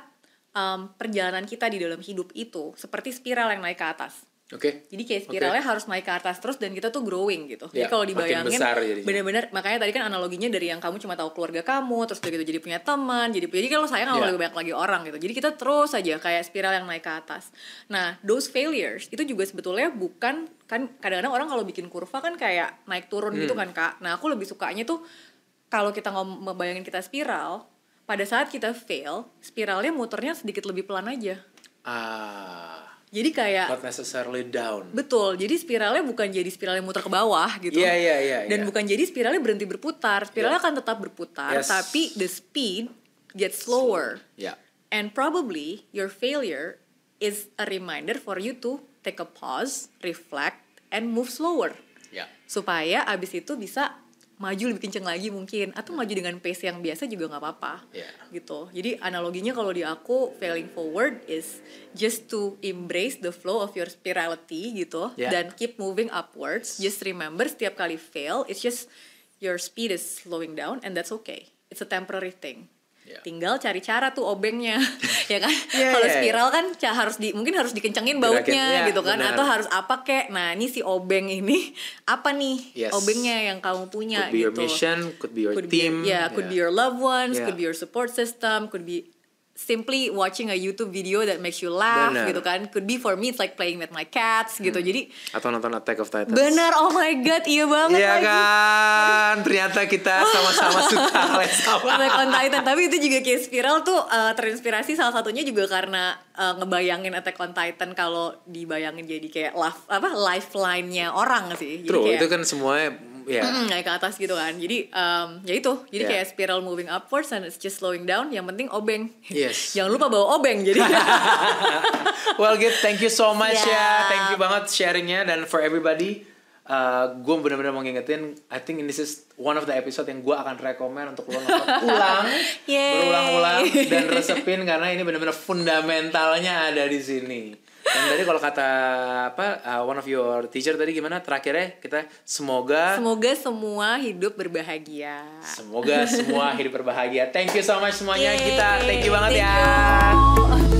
um, perjalanan kita di dalam hidup itu seperti spiral yang naik ke atas. Oke. Jadi kayak spiralnya harus naik ke atas terus dan kita tuh growing gitu. Ya, jadi kalau dibayangin bener-bener makanya tadi kan analoginya dari yang kamu cuma tahu keluarga kamu terus udah gitu jadi punya teman, jadi jadi kalau sayang sama Ya. lebih banyak lagi orang gitu. Jadi kita terus aja kayak spiral yang naik ke atas. Nah, those failures itu juga sebetulnya bukan kan kadang-kadang orang kalau bikin kurva kan kayak naik turun gitu Hmm. kan, Kak. Nah, aku lebih sukanya tuh kalau kita ngom bayangin kita spiral, pada saat kita fail, spiralnya muternya sedikit lebih pelan aja. Ah, Jadi kayak not necessarily down. Betul, jadi spiralnya bukan jadi spiralnya muter ke bawah gitu. Iya, iya, iya, Dan iya. bukan jadi spiralnya berhenti berputar. Spiralnya Iya. akan tetap berputar, Yes. tapi the speed gets slower. Ya. And probably your failure is a reminder for you to take a pause, reflect, and move slower. Ya. Supaya abis itu bisa maju lebih kenceng lagi mungkin. Atau maju dengan pace yang biasa juga nggak apa-apa. Iya. gitu. Jadi analoginya kalau di aku failing forward is just to embrace the flow of your spirality gitu. Yeah. dan keep moving upwards. Just remember setiap kali fail it's just your speed is slowing down and that's okay. It's a temporary thing Yeah. tinggal cari cara tuh obengnya <laughs> ya kan Yeah, kalau yeah, yeah. spiral kan harus di mungkin harus dikencengin bautnya yeah, gitu kan benar. atau harus apa kek nah ini si obeng ini <laughs> apa nih Yes. obengnya yang kamu punya Could be your gitu mission, could be your could team. be, yeah, could be your loved ones, Yeah. could be your support system, could be simply watching a YouTube video that makes you laugh Benar. gitu kan. Could be for me it's like playing with my cats gitu. Jadi Atau nonton Attack of Titans. benar oh my god iya banget Iya lagi. kan, ternyata kita sama-sama <laughs> suka hal yang sama. Attack on Titan tapi itu juga kayak spiral tuh uh, terinspirasi salah satunya juga karena uh, ngebayangin Attack on Titan kalau dibayangin jadi kayak life apa lifeline-nya orang sih. Jadi True, kayak, itu kan semuanya ya. Mm, naik ke atas gitu kan jadi um, ya itu jadi Yeah. kayak spiral moving upwards and it's just slowing down yang penting obeng Yes. <laughs> jangan lupa bawa obeng jadi <laughs> well, Git, thank you so much ya. Siap. Thank you banget sharingnya dan for everybody. Uh, gue benar-benar mau ngingetin, I think this is one of the episode yang gue akan rekomend untuk lo nonton <laughs> ulang, berulang-ulang dan resepin karena ini benar-benar fundamentalnya ada di sini. Dan tadi kalau kata apa, uh, one of your teacher tadi gimana? Terakhirnya kita semoga semoga semua hidup berbahagia semoga semua hidup berbahagia. Thank you so much semuanya Yeay. kita. Thank you banget Thank ya.